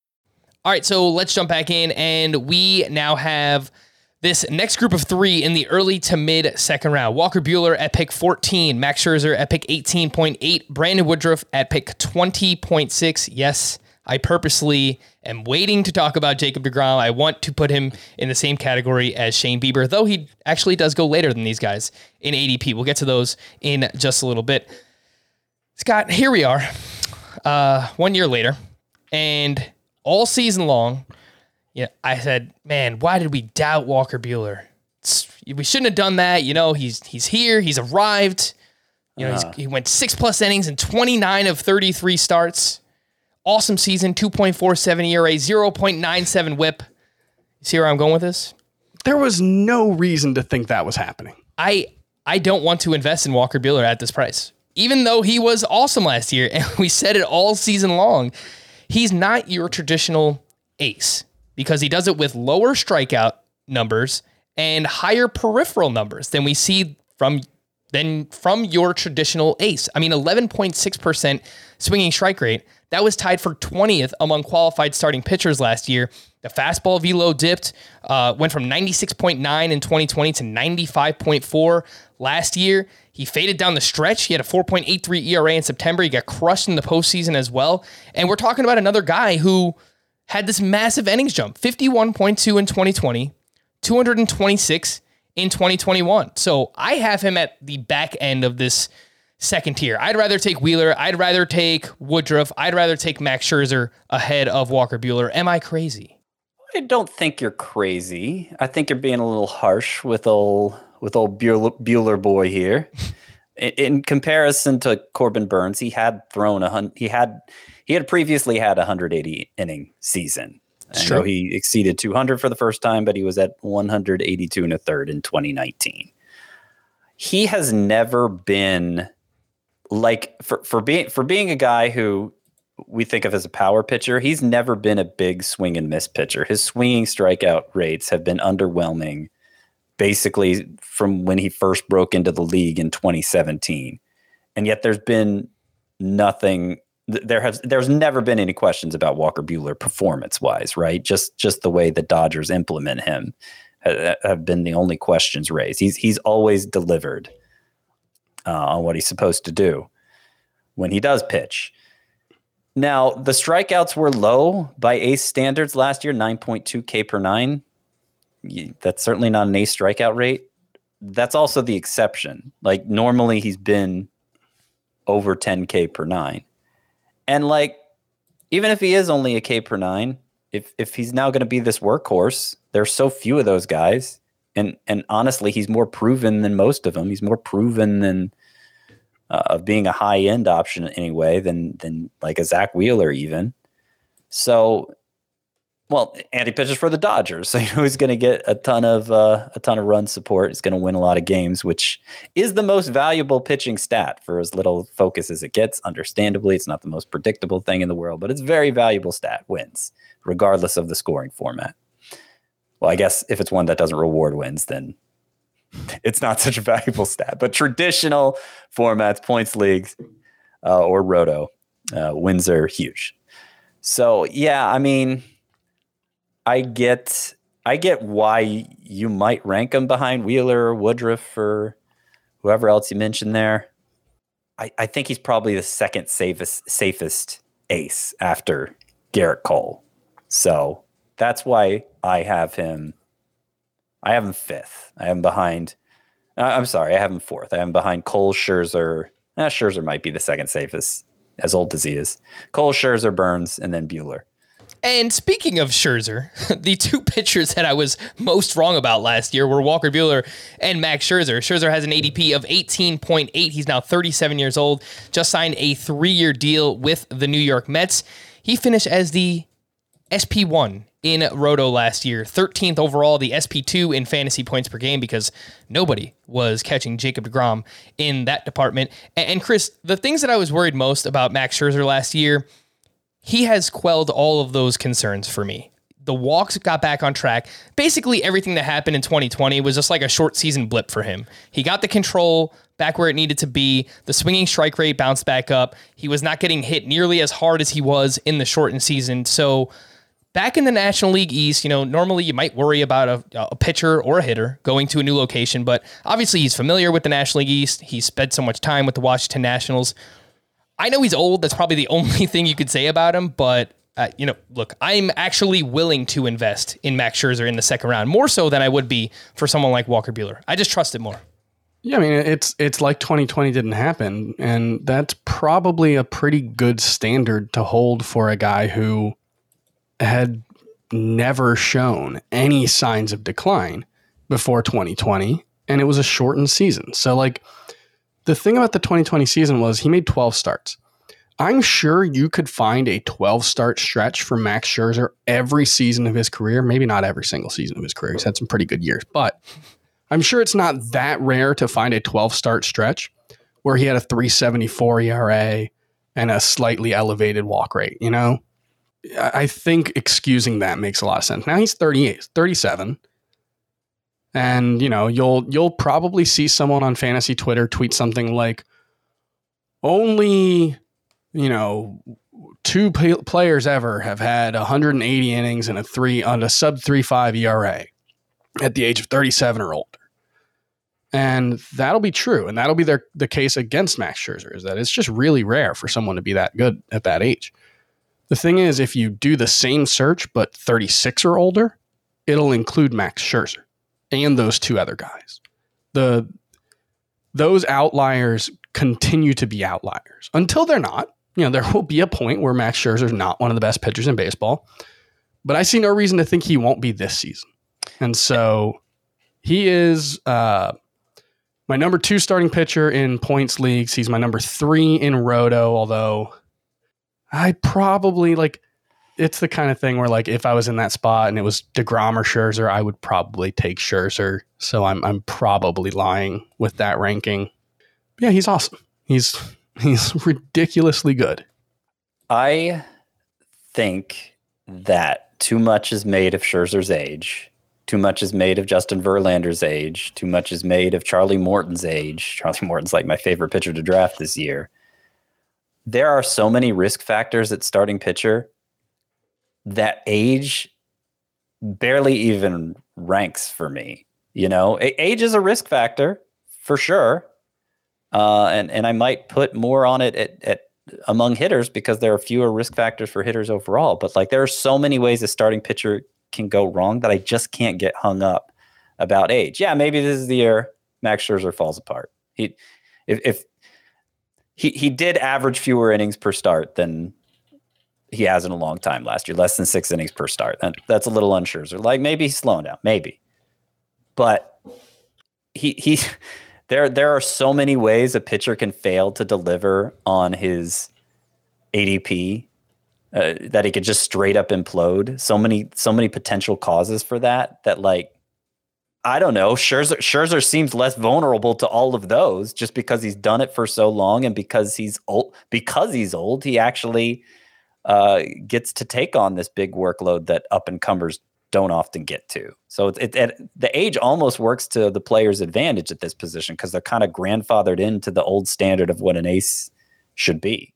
All right, so let's jump back in, and we now have this next group of three in the early to mid second round. Walker Buehler at pick 14, Max Scherzer at pick 18.8, Brandon Woodruff at pick 20.6. Yes, I purposely am waiting to talk about Jacob DeGrom. I want to put him in the same category as Shane Bieber, though he actually does go later than these guys in ADP. We'll get to those in just a little bit. Scott, here we are, uh, one year later, and all season long, yeah, I said, man, why did we doubt Walker Buehler? It's, we shouldn't have done that. You know, he's he's here. He's arrived. You know, uh. he went six plus innings in 29 of 33 starts. Awesome season, 2.47 ERA, 0.97 whip. You see where I'm going with this? There was no reason to think that was happening. I I don't want to invest in Walker Buehler at this price. Even though he was awesome last year and we said it all season long he's not your traditional ace because he does it with lower strikeout numbers and higher peripheral numbers than we see from than from your traditional ace. I mean, 11.6% swinging strike rate. That was tied for 20th among qualified starting pitchers last year. The fastball velo dipped, uh, went from 96.9 in 2020 to 95.4 last year. He faded down the stretch. He had a 4.83 ERA in September. He got crushed in the postseason as well. And we're talking about another guy who had this massive innings jump 51.2 in 2020, 226 in 2021. So I have him at the back end of this second tier. I'd rather take Wheeler. I'd rather take Woodruff. I'd rather take Max Scherzer ahead of Walker Buehler. Am I crazy? I don't think you're crazy. I think you're being a little harsh with old with old Buehler boy here. in, in, comparison to Corbin Burnes, he had thrown a hundred. He had he had previously had a 180 inning season. I know he exceeded 200 for the first time, but he was at 182 and a third in 2019. He has never been like for for being for being a guy who we think of as a power pitcher, he's never been a big swing and miss pitcher. His swinging strikeout rates have been underwhelming basically from when he first broke into the league in 2017. And yet there's been nothing there has there's never been any questions about Walker Buehler performance wise, right? Just just the way the Dodgers implement him have been the only questions raised. He's he's always delivered uh, on what he's supposed to do when he does pitch. Now the strikeouts were low by ace standards last year, 9.2 K per nine that's certainly not an ace strikeout rate. That's also the exception. Like normally he's been over 10k per nine. And like even if he is only a k per nine, if if he's now going to be this workhorse, there's so few of those guys. And and honestly, he's more proven than most of them. He's more proven than uh, of being a high end option anyway than than like a Zack Wheeler even. So well, Andy pitches for the Dodgers, so you know he's going to get a ton of uh, a ton of run support. He's going to win a lot of games, which is the most valuable pitching stat for as little focus as it gets. Understandably, it's not the most predictable thing in the world, but it's very valuable stat. Wins, regardless of the scoring format. Well, I guess if it's one that doesn't reward wins, then it's not such a valuable stat. But traditional formats, points leagues, uh, or roto, uh, wins are huge. So yeah, I mean, I get I get why you might rank him behind Wheeler, or Woodruff, or whoever else you mentioned there. I, I think he's probably the second safest safest ace after Gerrit Cole. So that's why I have him. I have him fifth. I him behind. Uh, I'm sorry, I have him fourth. I him behind Cole Scherzer. Eh, Scherzer might be the second safest, as old as he is. Cole Scherzer, Burnes, and then Buehler. And speaking of Scherzer, the two pitchers that I was most wrong about last year were Walker Buehler and Max Scherzer. Scherzer has an ADP of 18.8. He's now 37 years old, just signed a three year deal with the New York Mets. He finished as the SP1 in Roto last year, 13th overall, the SP2 in fantasy points per game because nobody was catching Jacob DeGrom in that department. And Chris, the things that I was worried most about Max Scherzer last year, he has quelled all of those concerns for me. The walks got back on track. Basically, everything that happened in 2020 was just like a short season blip for him. He got the control back where it needed to be. The swinging strike rate bounced back up. He was not getting hit nearly as hard as he was in the shortened season. So, back in the National League East, you know, normally you might worry about a, a, pitcher or a hitter going to a new location, but obviously he's familiar with the National League East. He spent so much time with the Washington Nationals. I know he's old. That's probably the only thing you could say about him, but. Uh, you know, look, I'm actually willing to invest in Max Scherzer in the second round, more so than I would be for someone like Walker Buehler. I just trust it more. Yeah, I mean, it's it's like 2020 didn't happen, and that's probably a pretty good standard to hold for a guy who had never shown any signs of decline before 2020, and it was a shortened season. So, like, the thing about the 2020 season was he made 12 starts. I'm sure you could find a 12 start stretch for Max Scherzer every season of his career. Maybe not every single season of his career. He's had some pretty good years, but I'm sure it's not that rare to find a 12 start stretch where he had a 374 ERA and a slightly elevated walk rate, you know? I think excusing that makes a lot of sense. Now he's 38, 37. And you know, you'll you'll probably see someone on fantasy Twitter tweet something like only, you know, two p- players ever have had 180 innings and a 3 on a sub 35 ERA at the age of 37 or older. And that'll be true. And that'll be their, the case against Max Scherzer is that it's just really rare for someone to be that good at that age. The thing is, if you do the same search but 36 or older, it'll include Max Scherzer and those two other guys. The those outliers continue to be outliers until they're not. You know, there will be a point where Max Scherzer is not one of the best pitchers in baseball, but I see no reason to think he won't be this season. And so he is uh, my number two starting pitcher in points leagues. He's my number three in Roto, although I probably like it's the kind of thing where like if I was in that spot and it was DeGrom or Scherzer, I would probably take Scherzer. So I'm I'm probably lying with that ranking. Yeah, he's awesome. He's he's ridiculously good. I think that too much is made of Scherzer's age. Too much is made of Justin Verlander's age. Too much is made of Charlie Morton's age. Charlie Morton's like my favorite pitcher to draft this year there are so many risk factors at starting pitcher that age barely even ranks for me. You know, age is a risk factor for sure. Uh, and, and I might put more on it at, at among hitters because there are fewer risk factors for hitters overall. But like there are so many ways a starting pitcher can go wrong that I just can't get hung up about age. Yeah, maybe this is the year Max Scherzer falls apart. He, if, if he he did average fewer innings per start than he has in a long time last year, less than six innings per start. And that's a little unsure. So like maybe he's slowing down, maybe. But he he there there are so many ways a pitcher can fail to deliver on his ADP uh, that he could just straight up implode. So many so many potential causes for that that like I don't know. Scherzer, Scherzer seems less vulnerable to all of those just because he's done it for so long and because he's old. Because he's old, he actually uh, gets to take on this big workload that up and comers don't often get to. So it, it, it, the age almost works to the player's advantage at this position because they're kind of grandfathered into the old standard of what an ace should be.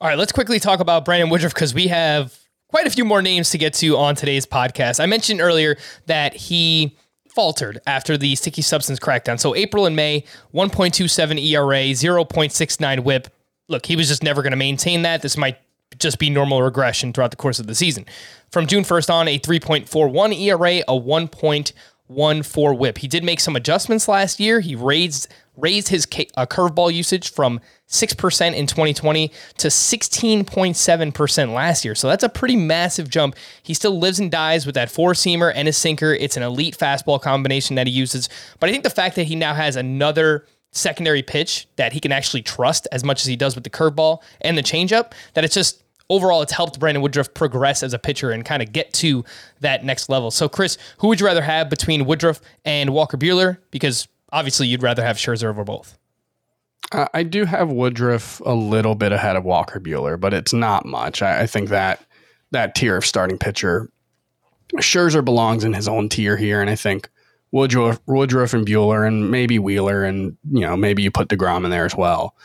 All right, let's quickly talk about Brandon Woodruff because we have quite a few more names to get to on today's podcast. I mentioned earlier that he faltered after the sticky substance crackdown. So April and May, 1.27 ERA, 0.69 whip. Look, he was just never going to maintain that. This might just be normal regression throughout the course of the season. From June 1st on, a 3.41 ERA, a 1.14 whip. He did make some adjustments last year. He raised raised his uh, curveball usage from 6% in 2020 to 16.7% last year. So that's a pretty massive jump. He still lives and dies with that four seamer and a sinker. It's an elite fastball combination that he uses. But I think the fact that he now has another secondary pitch that he can actually trust as much as he does with the curveball and the changeup, that it's just overall it's helped Brandon Woodruff progress as a pitcher and kind of get to that next level. So, Chris, who would you rather have between Woodruff and Walker Buehler? Because obviously you'd rather have Scherzer over both. I do have Woodruff a little bit ahead of Walker Buehler, but it's not much. I, I think that that tier of starting pitcher, Scherzer belongs in his own tier here, and I think Woodruff, Woodruff and Buehler, and maybe Wheeler, and you know maybe you put Degrom in there as well.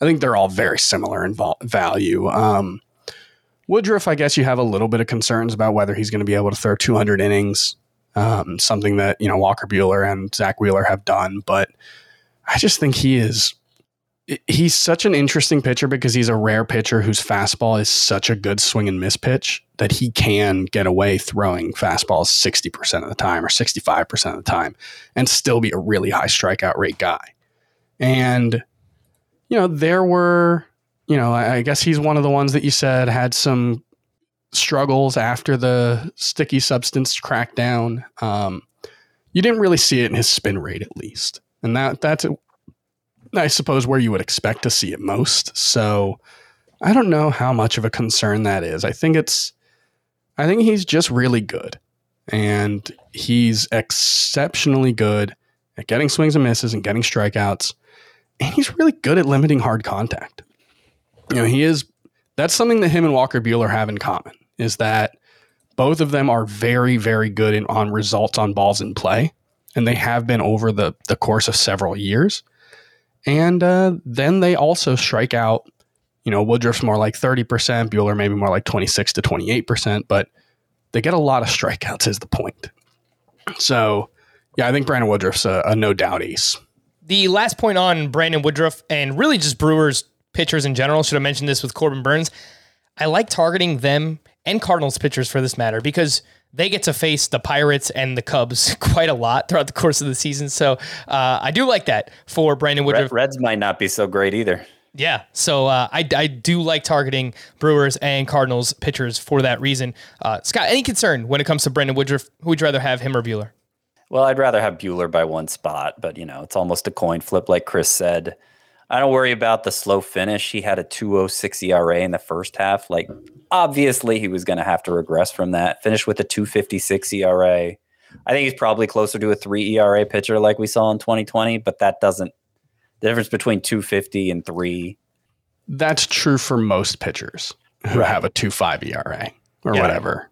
I think they're all very similar in vol- value. Um, Woodruff, I guess you have a little bit of concerns about whether he's going to be able to throw 200 innings, um, something that you know Walker Buehler and Zack Wheeler have done, but I just think he is he's such an interesting pitcher because he's a rare pitcher whose fastball is such a good swing and miss pitch that he can get away throwing fastballs 60% of the time or 65% of the time and still be a really high strikeout rate guy. And, you know, there were, you know, I guess he's one of the ones that you said had some struggles after the sticky substance crackdown. Um, you didn't really see it in his spin rate, at least. And that that's I suppose, where you would expect to see it most. So I don't know how much of a concern that is. I think it's, I think he's just really good. And he's exceptionally good at getting swings and misses and getting strikeouts. And he's really good at limiting hard contact. You know, he is, that's something that him and Walker Buehler have in common is that both of them are very, very good in, on results on balls in play. And they have been over the, the course of several years. And uh, then they also strike out. You know, Woodruff's more like 30%, Buehler maybe more like 26 to 28%, but they get a lot of strikeouts, is the point. So, yeah, I think Brandon Woodruff's a, a no doubt ace. The last point on Brandon Woodruff and really just Brewers pitchers in general, should have mentioned this with Corbin Burnes. I like targeting them and Cardinals pitchers for this matter because they get to face the Pirates and the Cubs quite a lot throughout the course of the season. So uh, I do like that for Brandon Woodruff. Reds might not be so great either. Yeah, so uh, I, I do like targeting Brewers and Cardinals pitchers for that reason. Uh, Scott, any concern when it comes to Brandon Woodruff? Who would you rather have, him or Buehler? Well, I'd rather have Buehler by one spot, but you know it's almost a coin flip, like Chris said. I don't worry about the slow finish. He had a 206 ERA in the first half. Like, obviously, he was going to have to regress from that. Finished with a 256 ERA. I think he's probably closer to a 3 ERA pitcher like we saw in 2020, but that doesn't, the difference between 250 and 3. That's true for most pitchers who right. have a 2.5 ERA or yeah. whatever.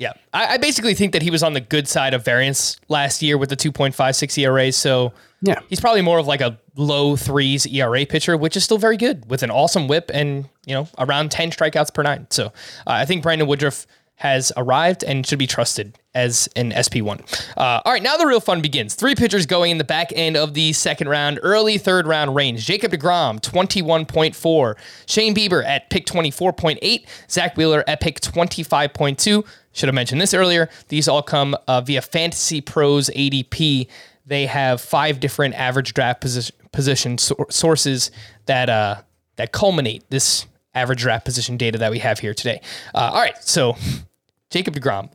Yeah. I, I, basically think that he was on the good side of variance last year with the 2.56 ERA. So yeah, he's probably more of like a low threes ERA pitcher, which is still very good with an awesome whip and, you know, around 10 strikeouts per nine. So uh, I think Brandon Woodruff has arrived and should be trusted as an SP1. Uh, all right, now the real fun begins. Three pitchers going in the back end of the second round, early third round range. Jacob DeGrom, 21.4. Shane Bieber at pick 24.8. Zack Wheeler at pick 25.2. Should have mentioned this earlier. These all come uh, via Fantasy Pros ADP. They have five different average draft position, position so- sources that uh, that culminate this average draft position data that we have here today. Uh, all right, so Jacob DeGrom.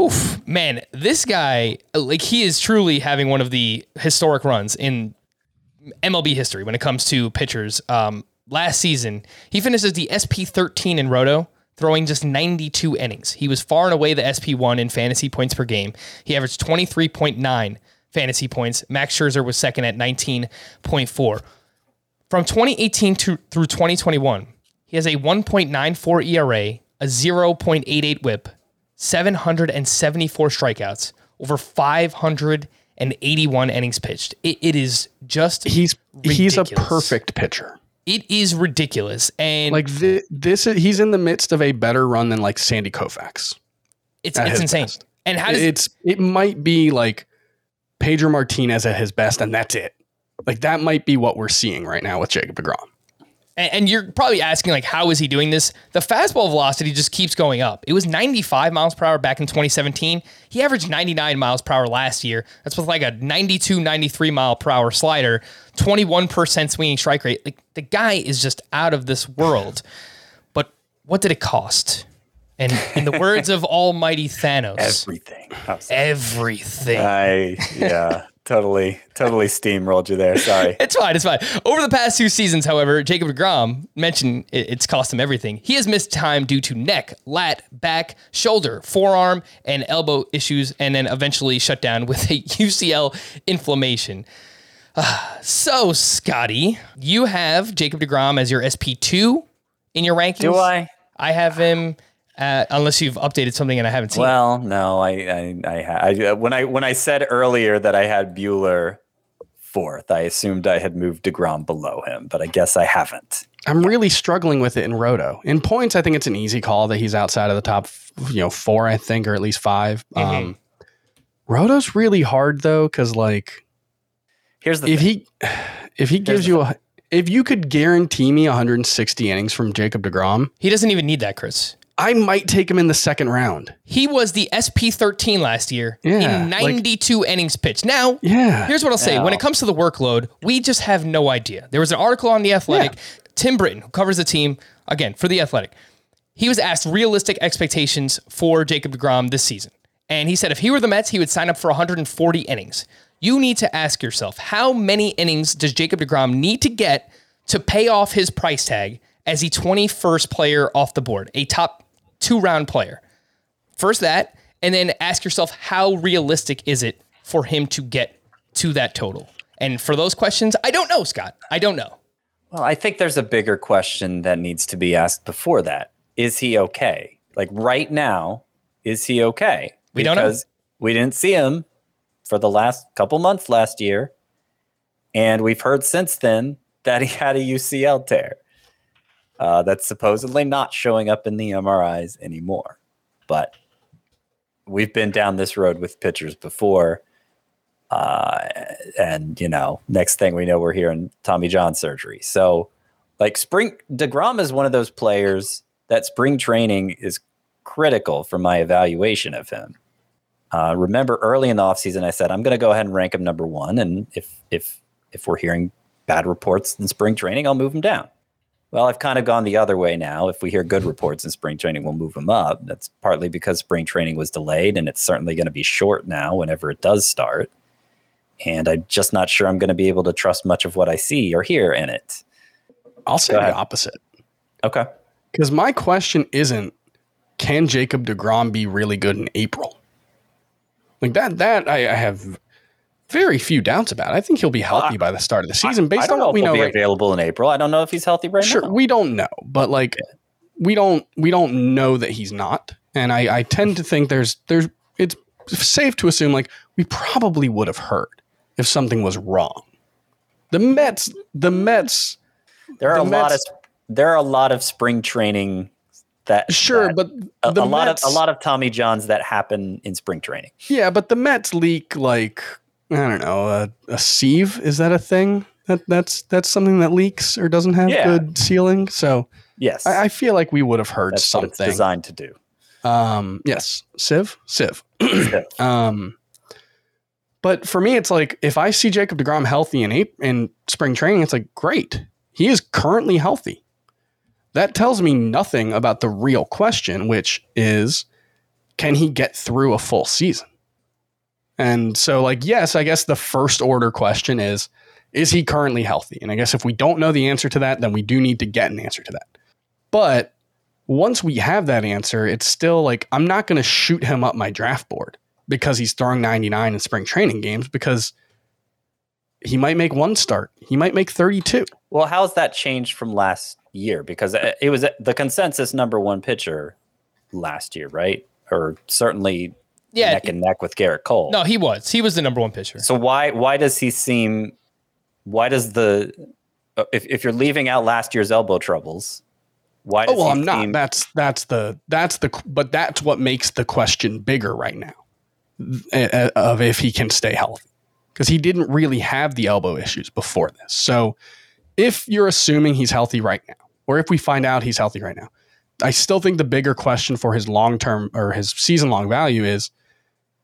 Oof, man, this guy, like, he is truly having one of the historic runs in MLB history when it comes to pitchers. Um, last season, he finishes the SP 13 in Roto, throwing just 92 innings. He was far and away the SP1 in fantasy points per game. He averaged 23.9 fantasy points. Max Scherzer was second at 19.4. From 2018 to, through 2021, he has a 1.94 ERA, a 0.88 whip, 774 strikeouts, over 581 innings pitched. it, it is just he's ridiculous. he's a perfect pitcher. It is ridiculous, and Like thi- this, he's in the midst of a better run than like Sandy Koufax. it's it's insane. best. And how does it's it might be like Pedro Martinez at his best, and that's it. Like that might be what we're seeing right now with Jacob Degrom. And, and you're probably asking, like, how is he doing this? The fastball velocity just keeps going up. It was 95 miles per hour back in 2017. He averaged 99 miles per hour last year. That's with like a 92, 93 mile per hour slider, 21% swinging strike rate. Like, the guy is just out of this world. But what did it cost? And in the words of Almighty Thanos, Everything. everything. I yeah, totally, totally steamrolled you there. Sorry. It's fine. It's fine. Over the past two seasons, however, Jacob DeGrom mentioned it- it's cost him everything. He has missed time due to neck, lat, back, shoulder, forearm, and elbow issues, and then eventually shut down with a UCL inflammation. So, Scotty, you have Jacob DeGrom as your SP2 in your rankings. Do I? I have him, uh, unless you've updated something and I haven't seen it. Well, no, I, I, I, ha- I, when I, when I said earlier that I had Buehler fourth, I assumed I had moved Degrom below him, but I guess I haven't. I'm really struggling with it in Roto. In points, I think it's an easy call that he's outside of the top, you know, four, I think, or at least 5 Um, Roto's really hard though, because like Here's the if thing. he if he gives the you a if you could guarantee me 160 innings from Jacob Degrom, he doesn't even need that, Chris. I might take him in the second round. He was the SP 13 last year Yeah, in like- 92 innings pitched. Now, Yeah. here's what I'll say. When it comes to the workload, we just have no idea. There was an article on The Athletic. Tim Britton, who covers the team, again, for The Athletic, he was asked realistic expectations for Jacob DeGrom this season. And he said if he were the Mets, he would sign up for 140 innings. You need to ask yourself how many innings does Jacob DeGrom need to get to pay off his price tag as the 21st player off the board, a top two round player? First that, and then ask yourself how realistic is it for him to get to that total? And for those questions, I don't know, Scott. I don't know. Well, I think there's a bigger question that needs to be asked before that. Is he okay? Like right now, is he okay? We don't know. We didn't see him for the last couple months last year. And we've heard since then that he had a UCL tear uh, that's supposedly not showing up in the MRIs anymore. But we've been down this road with pitchers before. Uh, and you know, next thing we know, we're hearing Tommy John surgery. So, like spring Degrom is one of those players that spring training is critical for my evaluation of him. Uh, remember, early in the offseason, I said I'm going to go ahead and rank him number one, and if if if we're hearing bad reports in spring training, I'll move him down. Well, I've kind of gone the other way now. If we hear good reports in spring training, we'll move him up. That's partly because spring training was delayed, and it's certainly going to be short now whenever it does start and I'm just not sure I'm going to be able to trust much of what I see or hear in it. I'll say the opposite. Okay. Because my question isn't, can Jacob DeGrom be really good in April? Like that, that I, I have very few doubts about. I think he'll be healthy by the start of the season, based on know what we he'll know be right available in April. I don't know if he's healthy right Sure, now. Sure, we don't know, but like we don't we don't know that he's not. And I, I tend to think there's there's it's safe to assume like we probably would have heard if something was wrong. The Mets, the Mets, there are the a lot of there are a lot of spring training that sure, that- but a, a lot Mets, of a lot of Tommy Johns that happen in spring training. Yeah, but the Mets leak like I don't know a, a sieve. Is that a thing? That that's that's something that leaks or doesn't have Yeah. good sealing. So Yes, I, I feel like we would have heard that's something. designed to do. Um, yes, sieve, sieve. um, but for me, it's like if I see Jacob Degrom healthy in in spring training, it's like great. He is currently healthy. That tells me nothing about the real question, which is, can he get through a full season? And so, like, yes, I guess the first order question is, is he currently healthy? And I guess if we don't know the answer to that, then we do need to get an answer to that. But once we have that answer, it's still like I'm not going to shoot him up my draft board because he's throwing 99 in spring training games because he might make one start. He might make 32. Well, how's that changed from last year? Because it it was uh, the consensus number one pitcher last year, right? Or certainly Yeah. neck and neck with Gerrit Cole. No, he was. He was the number one pitcher. So why why does he seem why does the uh, if if you're leaving out last year's elbow troubles, why? Oh well, I'm not. That's that's the that's the but that's what makes the question bigger right now uh, of if he can stay healthy because he didn't really have the elbow issues before this. So if you're assuming he's healthy right now, or if we find out he's healthy right now, I still think the bigger question for his long term or his season long value is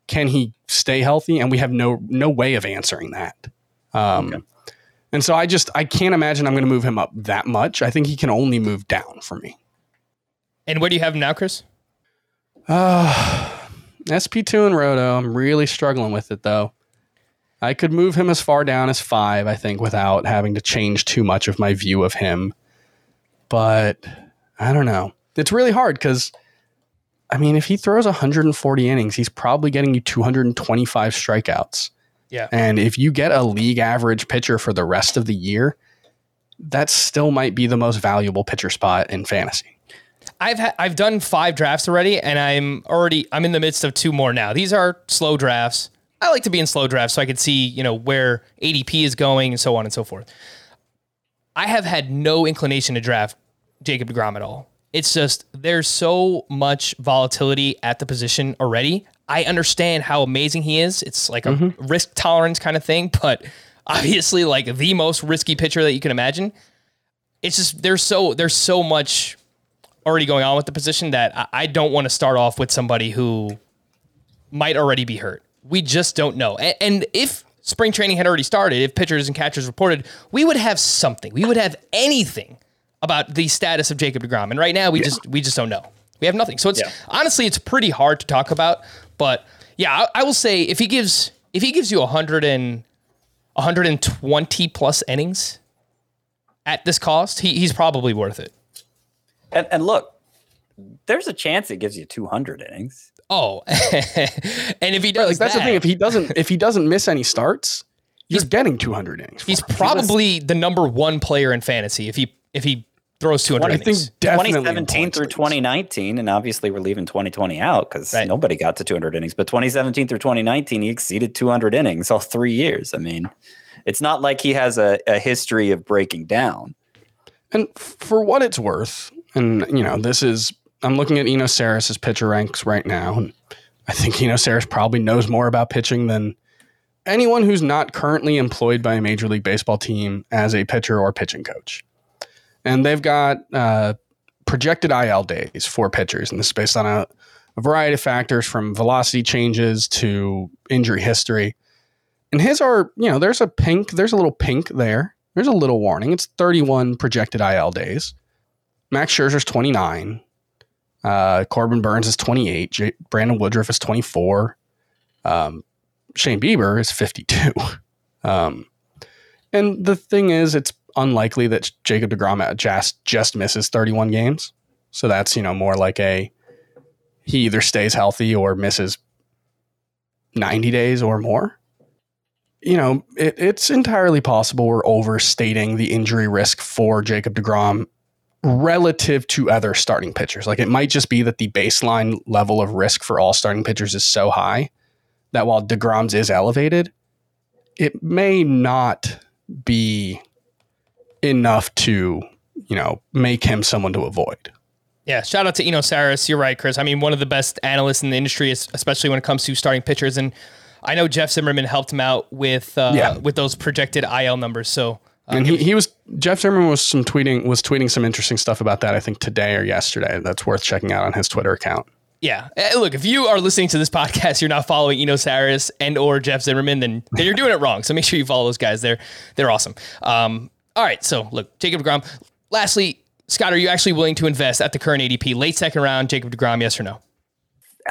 can he stay healthy? And we have no no way of answering that. Um, okay. And so I just I can't imagine I'm going to move him up that much. I think he can only move down for me. And where do you have him now, Chris? Uh, SP2 and Roto. I'm really struggling with it though. I could move him as far down as five, I think, without having to change too much of my view of him. But I don't know. It's really hard because, I mean, if he throws 140 innings, he's probably getting you 225 strikeouts. Yeah. And if you get a league average pitcher for the rest of the year, that still might be the most valuable pitcher spot in fantasy. I've ha- I've done five drafts already, and I'm already I'm in the midst of two more now. These are slow drafts. I like to be in slow drafts so I can see you know where ADP is going and so on and so forth. I have had no inclination to draft Jacob Degrom at all. It's just there's so much volatility at the position already. I understand how amazing he is. It's like a mm-hmm. risk tolerance kind of thing, but obviously like the most risky pitcher that you can imagine. It's just there's so there's so much already going on with the position that I, I don't want to start off with somebody who might already be hurt. We just don't know. And, and if spring training had already started, if pitchers and catchers reported, we would have something. We would have anything about the status of Jacob DeGrom. And right now, we yeah. just we just don't know. We have nothing. So it's yeah. honestly, it's pretty hard to talk about. But yeah, I, I, will say if he gives if he gives you 100 and 120 plus innings at this cost, he, he's probably worth it. And, and look, there's a chance it gives you 200 innings. Oh, and if he does, like, that's that, the thing. If he doesn't, if he doesn't miss any starts, he's getting 200 innings. He's probably the number one player in fantasy if he if he throws 200 20, innings. 2017 through 2019, and obviously we're leaving 2020 out because right. nobody got to 200 innings. But 2017 through 2019, he exceeded 200 innings all three years. I mean, it's not like he has a, a history of breaking down. And for what it's worth, and you know, this is I'm looking at Eno Sarris's pitcher ranks right now, and I think Eno Sarris probably knows more about pitching than anyone who's not currently employed by a major league baseball team as a pitcher or pitching coach. And they've got uh, projected IL days for pitchers, and this is based on a, a variety of factors from velocity changes to injury history. And his are, you know, there's a pink, there's a little pink there. There's a little warning. It's 31 projected IL days. Max Scherzer's 29. Uh, Corbin Burnes is 28. J- Brandon Woodruff is 24. Um, Shane Bieber is 52. Um, and the thing is, it's unlikely that Jacob DeGrom just just misses 31 games. So that's you know more like a he either stays healthy or misses 90 days or more. You know, it, it's entirely possible we're overstating the injury risk for Jacob DeGrom relative to other starting pitchers. Like it might just be that the baseline level of risk for all starting pitchers is so high that while DeGrom's is elevated, it may not be enough to, you know, make him someone to avoid. Yeah, shout out to Eno Sarris. You're right, Chris. I mean, one of the best analysts in the industry, especially when it comes to starting pitchers. And I know Jeff Zimmerman helped him out with uh, yeah. with those projected IL numbers. So and he, he was Jeff Zimmerman was some tweeting was tweeting some interesting stuff about that. I think today or yesterday. That's worth checking out on his Twitter account. Yeah, eh, look, if you are listening to this podcast, you're not following Eno Sarris and or Jeff Zimmerman, then, then you're doing it wrong. So make sure you follow those guys. They're they're awesome. Um, all right, so look, Jacob Degrom. Lastly, Scott, are you actually willing to invest at the current ADP, late second round, Jacob Degrom? Yes or no?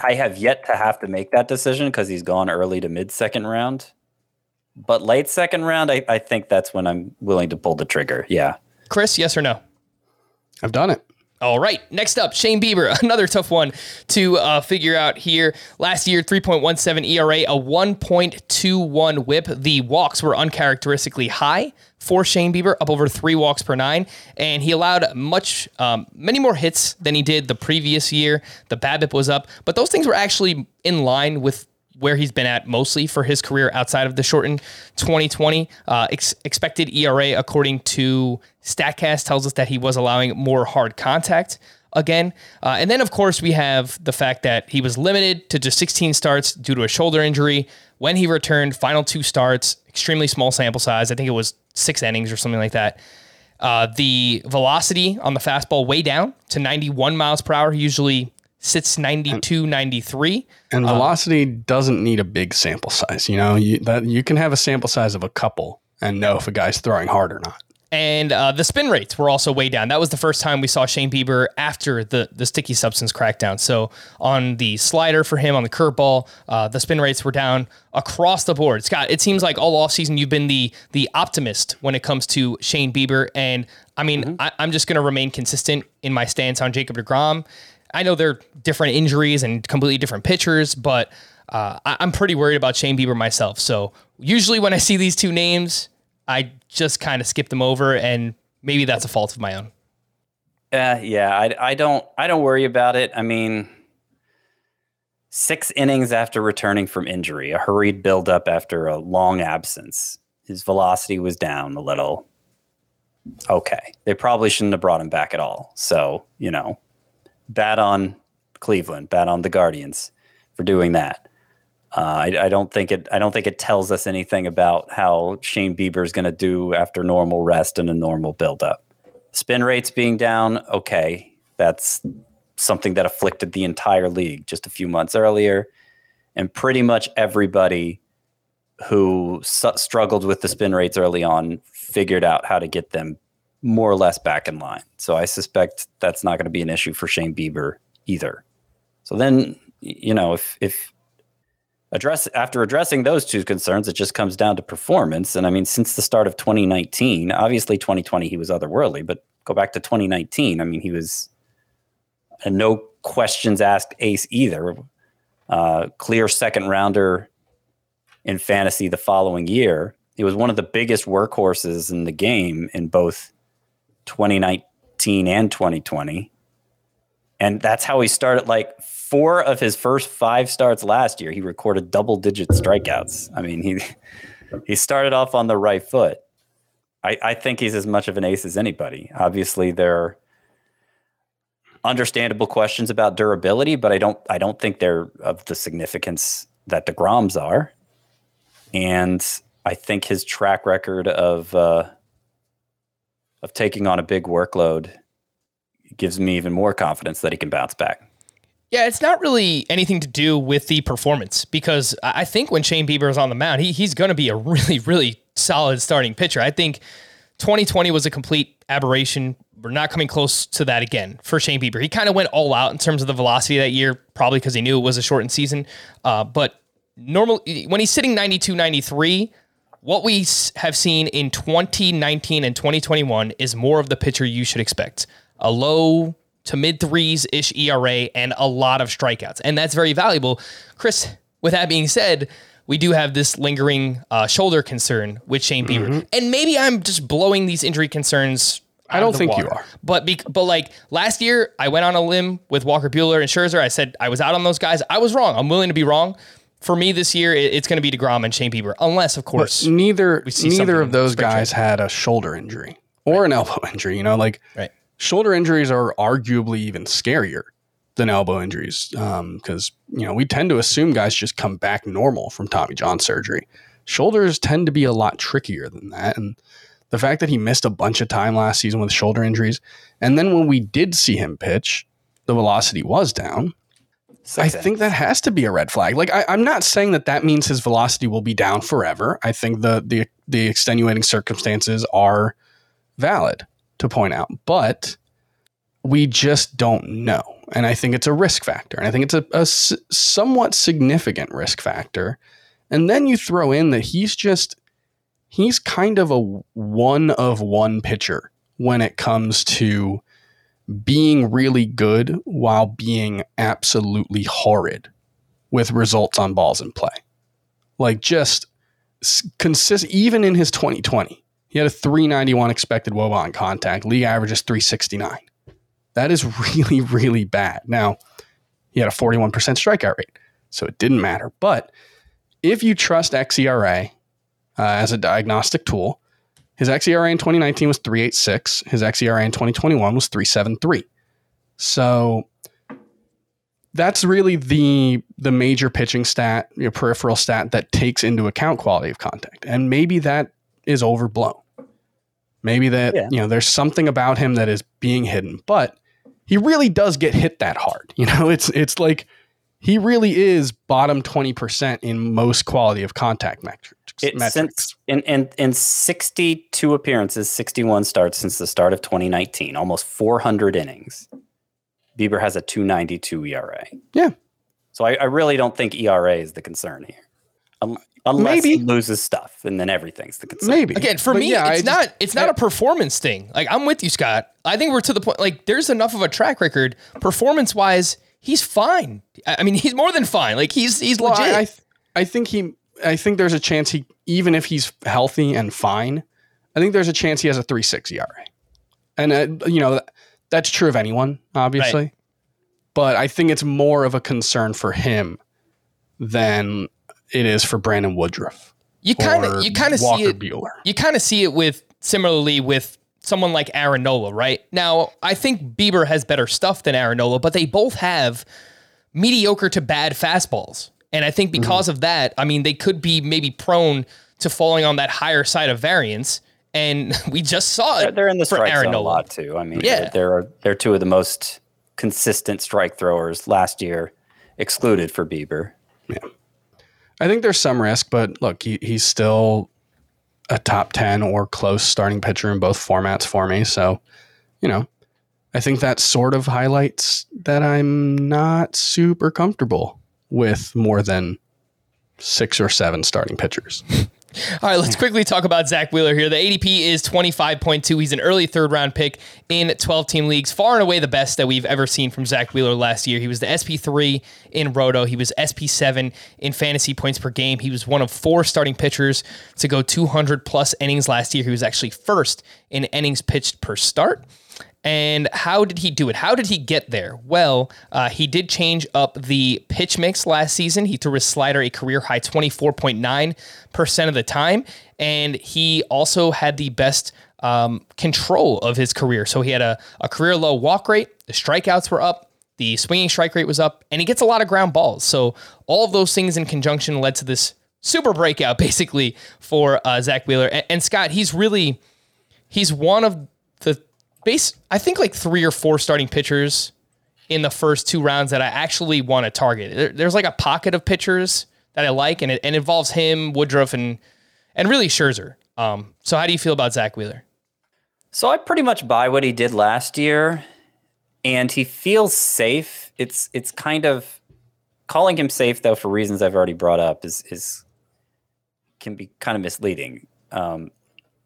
I have yet to have to make that decision because he's gone early to mid second round. But late second round, I, I think that's when I'm willing to pull the trigger. Yeah. Chris, yes or no? I've done it. All right. Next up, Shane Bieber, another tough one to uh, figure out here. Last year, 3.17 ERA, a 1.21 whip. The walks were uncharacteristically high for Shane Bieber, up over three walks per nine, and he allowed much, um, many more hits than he did the previous year. The BABIP was up, but those things were actually in line with where he's been at mostly for his career outside of the shortened 2020. Uh, ex- expected ERA, according to StatCast, tells us that he was allowing more hard contact again. Uh, and then, of course, we have the fact that he was limited to just 16 starts due to a shoulder injury. When he returned, final two starts, extremely small sample size. I think it was six innings or something like that. Uh, the velocity on the fastball way down to 91 miles per hour. He usually sits 92, 93. And velocity doesn't need a big sample size. You know, you, that you can have a sample size of a couple and know if a guy's throwing hard or not. And uh, the spin rates were also way down. That was the first time we saw Shane Bieber after the, the sticky substance crackdown. So on the slider for him, on the curveball, uh, the spin rates were down across the board. Scott, it seems like all offseason you've been the the optimist when it comes to Shane Bieber. And I mean, I, I'm just going to remain consistent in my stance on Jacob DeGrom. I know they're different injuries and completely different pitchers, but uh, I, I'm pretty worried about Shane Bieber myself. So usually when I see these two names, I just kind of skip them over, and maybe that's a fault of my own. Uh, yeah, I, I don't I don't worry about it. I mean, six innings after returning from injury, a hurried buildup after a long absence. His velocity was down a little. Okay, they probably shouldn't have brought him back at all. So you know, bad on Cleveland, bad on the Guardians for doing that. Uh, I, I, don't think it. I don't think it tells us anything about how Shane Bieber is going to do after normal rest and a normal buildup. Spin rates being down, okay, that's something that afflicted the entire league just a few months earlier, and pretty much everybody who su- struggled with the spin rates early on figured out how to get them more or less back in line. So I suspect that's not going to be an issue for Shane Bieber either. So then, you know, if if address after addressing those two concerns, it just comes down to performance. And I mean, since the start of 2019, obviously 2020 he was otherworldly, but go back to 2019, I mean, he was a no questions asked ace either. Uh, clear second rounder in fantasy the following year. He was one of the biggest workhorses in the game in both 2019 and 2020. And that's how he started. Like four of his first five starts last year, he recorded double digit strikeouts. I mean, he he started off on the right foot. I, I think he's as much of an ace as anybody. Obviously, there are understandable questions about durability, but I don't I don't think they're of the significance that the Degrom's are. And I think his track record of uh, of taking on a big workload gives me even more confidence that he can bounce back. Yeah, it's not really anything to do with the performance because I think when Shane Bieber is on the mound, he, he's going to be a really, really solid starting pitcher. I think 2020 was a complete aberration. We're not coming close to that again for Shane Bieber. He kind of went all out in terms of the velocity that year, probably because he knew it was a shortened season. Uh, but normal when he's sitting 92, 93, what we have seen in 2019 and 2021 is more of the pitcher you should expect. A low to mid threes ish ERA and a lot of strikeouts. And that's very valuable. Chris, with that being said, we do have this lingering uh, shoulder concern with Shane Bieber. Mm-hmm. And maybe I'm just blowing these injury concerns. I don't of the think you are. But be, but like last year, I went on a limb with Walker Buehler and Scherzer. I said I was out on those guys. I was wrong. I'm willing to be wrong. For me this year, it's going to be Degrom and Shane Bieber, unless of course. But neither we see neither of those guys had a shoulder injury or an elbow injury. You know, like Right. shoulder injuries are arguably even scarier than elbow injuries um, because you know we tend to assume guys just come back normal from Tommy John surgery. Shoulders tend to be a lot trickier than that, and the fact that he missed a bunch of time last season with shoulder injuries, and then when we did see him pitch, the velocity was down. I think that has to be a red flag. Like I, I'm not saying that that means his velocity will be down forever. I think the the the extenuating circumstances are valid to point out, but we just don't know. And I think it's a risk factor, and I think it's a, a s- somewhat significant risk factor. And then you throw in that he's just he's kind of a one of one pitcher when it comes to being really good while being absolutely horrid with results on balls in play. Like just consist even in his 2020. He had a 391 expected woba on contact. League average is 369. That is really really bad. Now, he had a 41% strikeout rate. so it didn't matter. But if you trust xERA uh, as a diagnostic tool, his xERA in 2019 was 386. His xERA in 2021 was 373. So that's really the the major pitching stat, your peripheral stat that takes into account quality of contact. And maybe that is overblown. Maybe that Yeah. you know there's something about him that is being hidden, but he really does get hit that hard. You know, it's it's like he really is bottom 20% in most quality of contact metrics. It, metrics. since in, in in 62 appearances, 61 starts since the start of 2019, almost 400 innings. Bieber has a 292 ERA. Yeah. So I, I really don't think ERA is the concern here. Um, unless Maybe. he loses stuff, and then everything's the concern. Maybe. Again, for But me, yeah, I it's just- not it's not a performance thing. Like I'm with you, Scott. I think we're to the point. Like there's enough of a track record, performance wise. He's fine. I I mean, he's more than fine. Like he's he's Well, legit. I, I, th- I think he. I think there's a chance he, even if he's healthy and fine, I think there's a chance he has a three six ERA, and uh, you know that's true of anyone, obviously. But I think it's more of a concern for him than it is for Brandon Woodruff. you kind of you kind of see it. Buehler. You kind of see it with similarly with someone like Aaron Nola, right? Now, I think Bieber has better stuff than Aaron Nola, but they both have mediocre to bad fastballs. And I think because Mm-hmm. of that, I mean, they could be maybe prone to falling on that higher side of variance. And we just saw They're, it they're in the for strike Aaron zone a lot too. I mean, Yeah. they're, they're they're two of the most consistent strike throwers last year, excluded for Bieber. Yeah. I think there's some risk, but look, he, he's still a top 10 or close starting pitcher in both formats for me. So, you know, I think that sort of highlights that I'm not super comfortable with more than six or seven starting pitchers. All right, let's quickly talk about Zack Wheeler here. The ADP is 25.2. He's an early third round pick in 12 team leagues. Far and away the best that we've ever seen from Zack Wheeler last year. He was the SP3 in Roto, he was SP7 in fantasy points per game. He was one of four starting pitchers to go 200 plus innings last year. He was actually first in innings pitched per start. And how did he do it? How did he get there? Well, uh, he did change up the pitch mix last season. He threw his slider a career high 24.9% of the time. And he also had the best um, control of his career. So he had a, a career low walk rate, the strikeouts were up, the swinging strike rate was up, and he gets a lot of ground balls. So all of those things in conjunction led to this super breakout, basically, for uh, Zack Wheeler. And, and Scott, he's really he's one of base I think like three or four starting pitchers in the first two rounds that I actually want to target. There- there's like a pocket of pitchers that I like, and it, and involves him, Woodruff, and and really Scherzer. Um, so how do you feel about Zack Wheeler? So I pretty much buy what he did last year, and he feels safe. It's it's kind of calling him safe though for reasons I've already brought up is is can be kind of misleading. Um,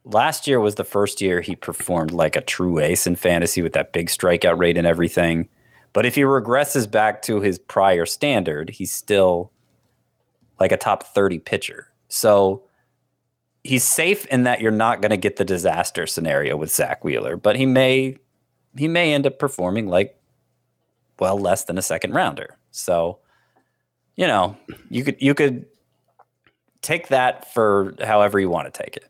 last year was the first year he performed like a true ace in fantasy with that big strikeout rate and everything. But if he regresses back to his prior standard, he's still like a top 30 pitcher. So he's safe in that you're not going to get the disaster scenario with Zack Wheeler, but he may he may end up performing like well less than a second rounder. So you know, you could you could take that for however you want to take it.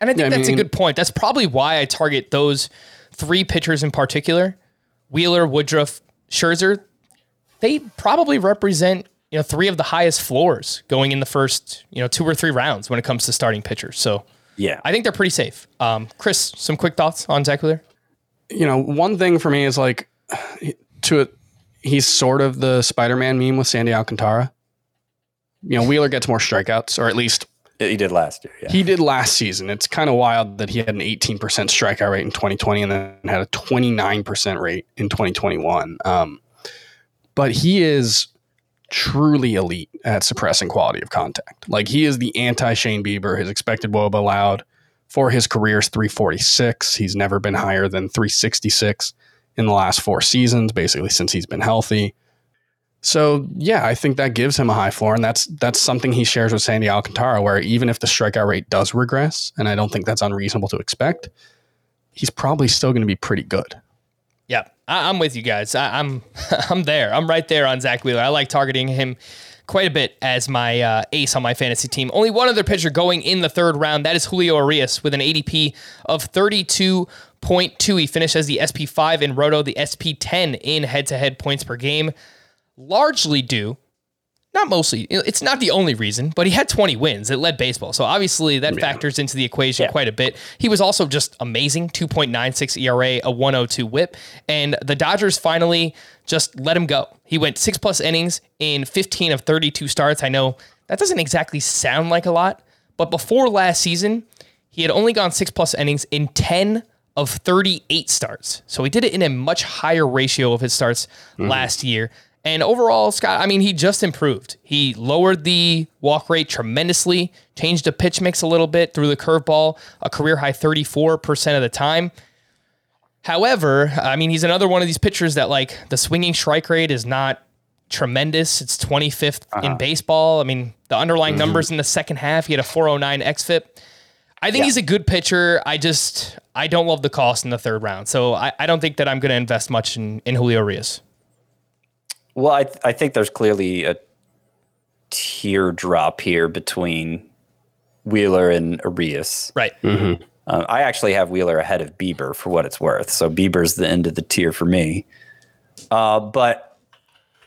And I think Yeah, I that's mean- a good point. That's probably why I target those three pitchers in particular: Wheeler, Woodruff, Scherzer. They probably represent you know three of the highest floors going in the first you know two or three rounds when it comes to starting pitchers. So Yeah. I think they're pretty safe. Um, Chris, some quick thoughts on Zack Wheeler? you know, one thing for me is like to it, he's sort of the Spider-Man meme with Sandy Alcantara. You know, Wheeler gets more strikeouts, or at least he did last year. Yeah. he did last season. It's kind of wild that he had an 18% strikeout rate in 2020 and then had a 29% rate in 2021. Um, but he is truly elite at suppressing quality of contact. Like he is the anti Shane Bieber. His expected WOBA allowed for his career is 346. He's never been higher than 366 in the last four seasons, basically since he's been healthy. So yeah, I think that gives him a high floor, and that's that's something he shares with Sandy Alcantara, where even if the strikeout rate does regress, and I don't think that's unreasonable to expect, he's probably still going to be pretty good. Yeah, I, I'm with you guys. I, I'm I'm there. I'm right there on Zack Wheeler. I like targeting him quite a bit as my uh, ace on my fantasy team. Only one other pitcher going in the third round. That is Julio Urias with an ADP of 32.2. He finished as the SP5 in Roto, the SP10 in head to head points per game, largely due not mostly, it's not the only reason, but he had 20 wins. It led baseball. So obviously that yeah. factors into the equation yeah. quite a bit. He was also just amazing 2.96 ERA, a 102 whip. And the Dodgers finally just let him go. He went six plus innings in 15 of 32 starts. I know that doesn't exactly sound like a lot, but before last season, he had only gone six plus innings in 10 of 38 starts. So he did it in a much higher ratio of his starts mm-hmm. last year. And overall, Scott, I mean, he just improved. He lowered the walk rate tremendously, changed the pitch mix a little bit, threw the curveball a career high 34% of the time. However, I mean, he's another one of these pitchers that, like, the swinging strike rate is not tremendous. It's 25th uh-huh. in baseball. I mean, the underlying mm-hmm. numbers in the second half, he had a 409 XFIP. I think yeah. he's a good pitcher. I just, I don't love the cost in the third round. So I, I don't think that I'm going to invest much in, in Julio Urias. Well, I th- I think there's clearly a teardrop here between Wheeler and Urias. Right. Mm-hmm. Uh, I actually have Wheeler ahead of Bieber for what it's worth. So Bieber's the end of the tier for me. Uh, but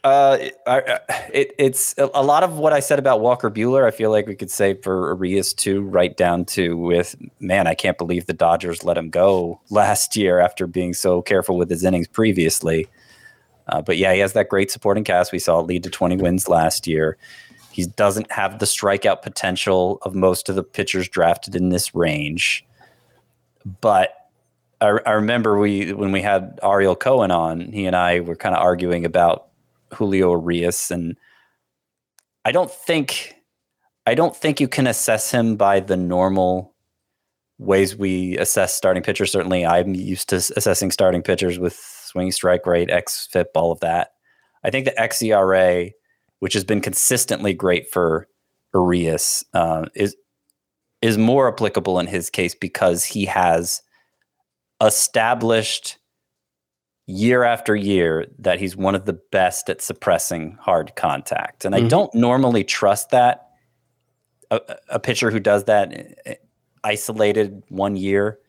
uh, it, it, it's a lot of what I said about Walker Buehler. I feel like we could say for Urias too, right down to with man, I can't believe the Dodgers let him go last year after being so careful with his innings previously. Uh, but yeah, he has that great supporting cast. We saw lead to 20 wins last year. He doesn't have the strikeout potential of most of the pitchers drafted in this range. But I, I remember we when we had Ariel Cohen on, he and I were kind of arguing about Julio Urias, and I don't think I don't think you can assess him by the normal ways we assess starting pitchers. Certainly, I'm used to assessing starting pitchers with swing strike rate, xFIP, all of that. I think the xERA, which has been consistently great for Urias, uh, is is more applicable in his case because he has established year after year that he's one of the best at suppressing hard contact. And mm-hmm. I don't normally trust that. A, a, pitcher who does that eh, isolated one year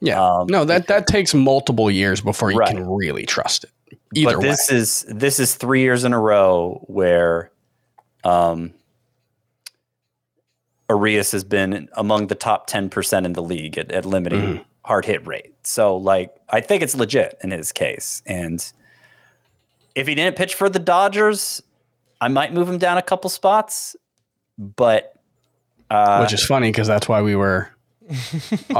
yeah. Um, no, that that takes multiple years before you right. can really trust it. Either but this way. is this is three years in a row where um Urias has been among the top 10% in the league at, at limiting mm-hmm. hard hit rate. So like I think it's legit in his case. And if he didn't pitch for the Dodgers, I might move him down a couple spots. But uh, which is funny because that's why we were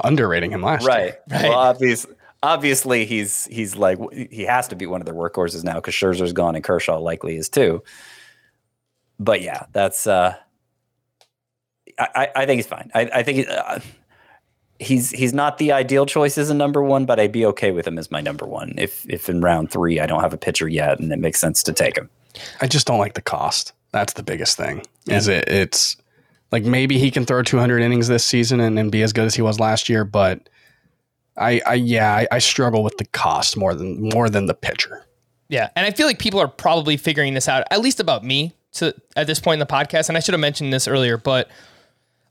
underrating him last right. year. Right. Well, obviously, obviously he's he's like he has to be one of their workhorses now because Scherzer's gone and Kershaw likely is too. But yeah, that's uh, I I think he's fine. I I think uh, he's he's not the ideal choice as a number one, but I'd be okay with him as my number one if if in round three I don't have a pitcher yet and it makes sense to take him. I just don't like the cost. That's the biggest thing. Yeah. Is it it's like maybe he can throw 200 innings this season and, and be as good as he was last year, but I, I yeah, I, I struggle with the cost more than more than the pitcher. Yeah, and I feel like people are probably figuring this out, at least about me, to at this point in the podcast. And I should have mentioned this earlier, but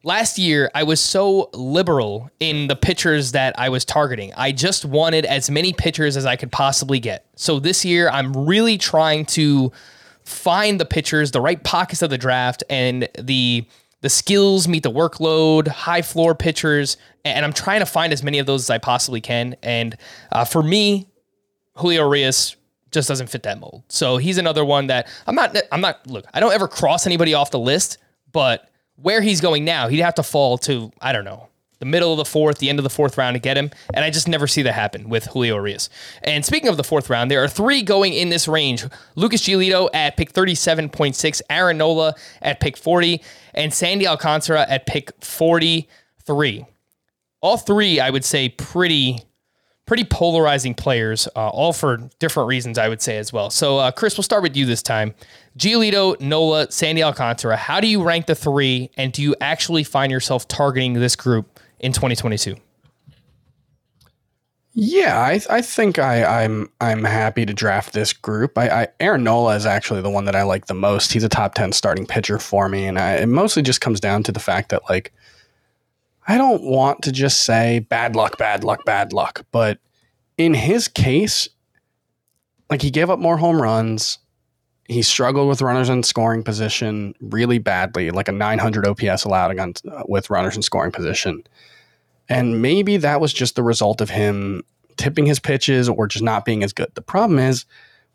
last year I was so liberal in the pitchers that I was targeting. I just wanted as many pitchers as I could possibly get. So this year I'm really trying to find the pitchers, the right pockets of the draft, and the the skills meet the workload, high floor pitchers, and I'm trying to find as many of those as I possibly can. And uh, for me, Julio Urias just doesn't fit that mold. So he's another one that I'm not. I'm not. Look, I don't ever cross anybody off the list, but where he's going now, he'd have to fall to I don't know the middle of the fourth, the end of the fourth round to get him. And I just never see that happen with Julio Urias. And speaking of the fourth round, there are three going in this range Lucas Giolito at pick 37.6, Aaron Nola at pick 40, and Sandy Alcantara at pick 43. All three, I would say, pretty. Pretty polarizing players, uh, all for different reasons, I would say as well. So, uh, Chris, we'll start with you this time. Giolito, Nola, Sandy Alcantara. How do you rank the three, and do you actually find yourself targeting this group in 2022? Yeah, I, I think I, I'm I'm happy to draft this group. I, I Aaron Nola is actually the one that I like the most. He's a top ten starting pitcher for me, and I, it mostly just comes down to the fact that like I don't want to just say bad luck, bad luck, bad luck, but in his case, like he gave up more home runs. He struggled with runners in scoring position really badly, like a 900 OPS allowed against uh, with runners in scoring position. And maybe that was just the result of him tipping his pitches or just not being as good. The problem is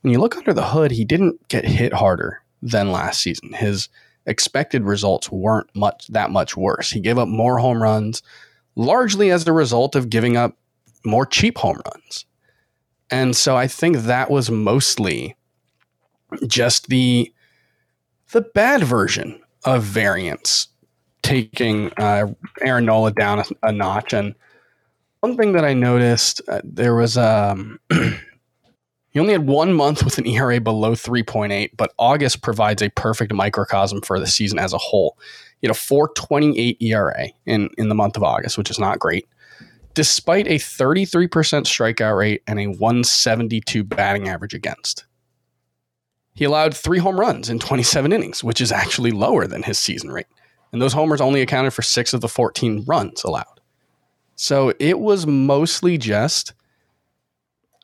when you look under the hood, he didn't get hit harder than last season. His expected results weren't much that much worse. He gave up more home runs, largely as the result of giving up more cheap home runs. And so I think that was mostly just the the bad version of variance taking uh, Aaron Nola down a, a, notch. And one thing that I noticed, uh, there was um, he only had one month with an ERA below 3.8, but August provides a perfect microcosm for the season as a whole. He had a 4.28 ERA in in the month of August, which is not great. Despite a 33% strikeout rate and a 172 batting average against. He allowed three home runs in 27 innings, which is actually lower than his season rate. And those homers only accounted for six of the 14 runs allowed. So it was mostly just,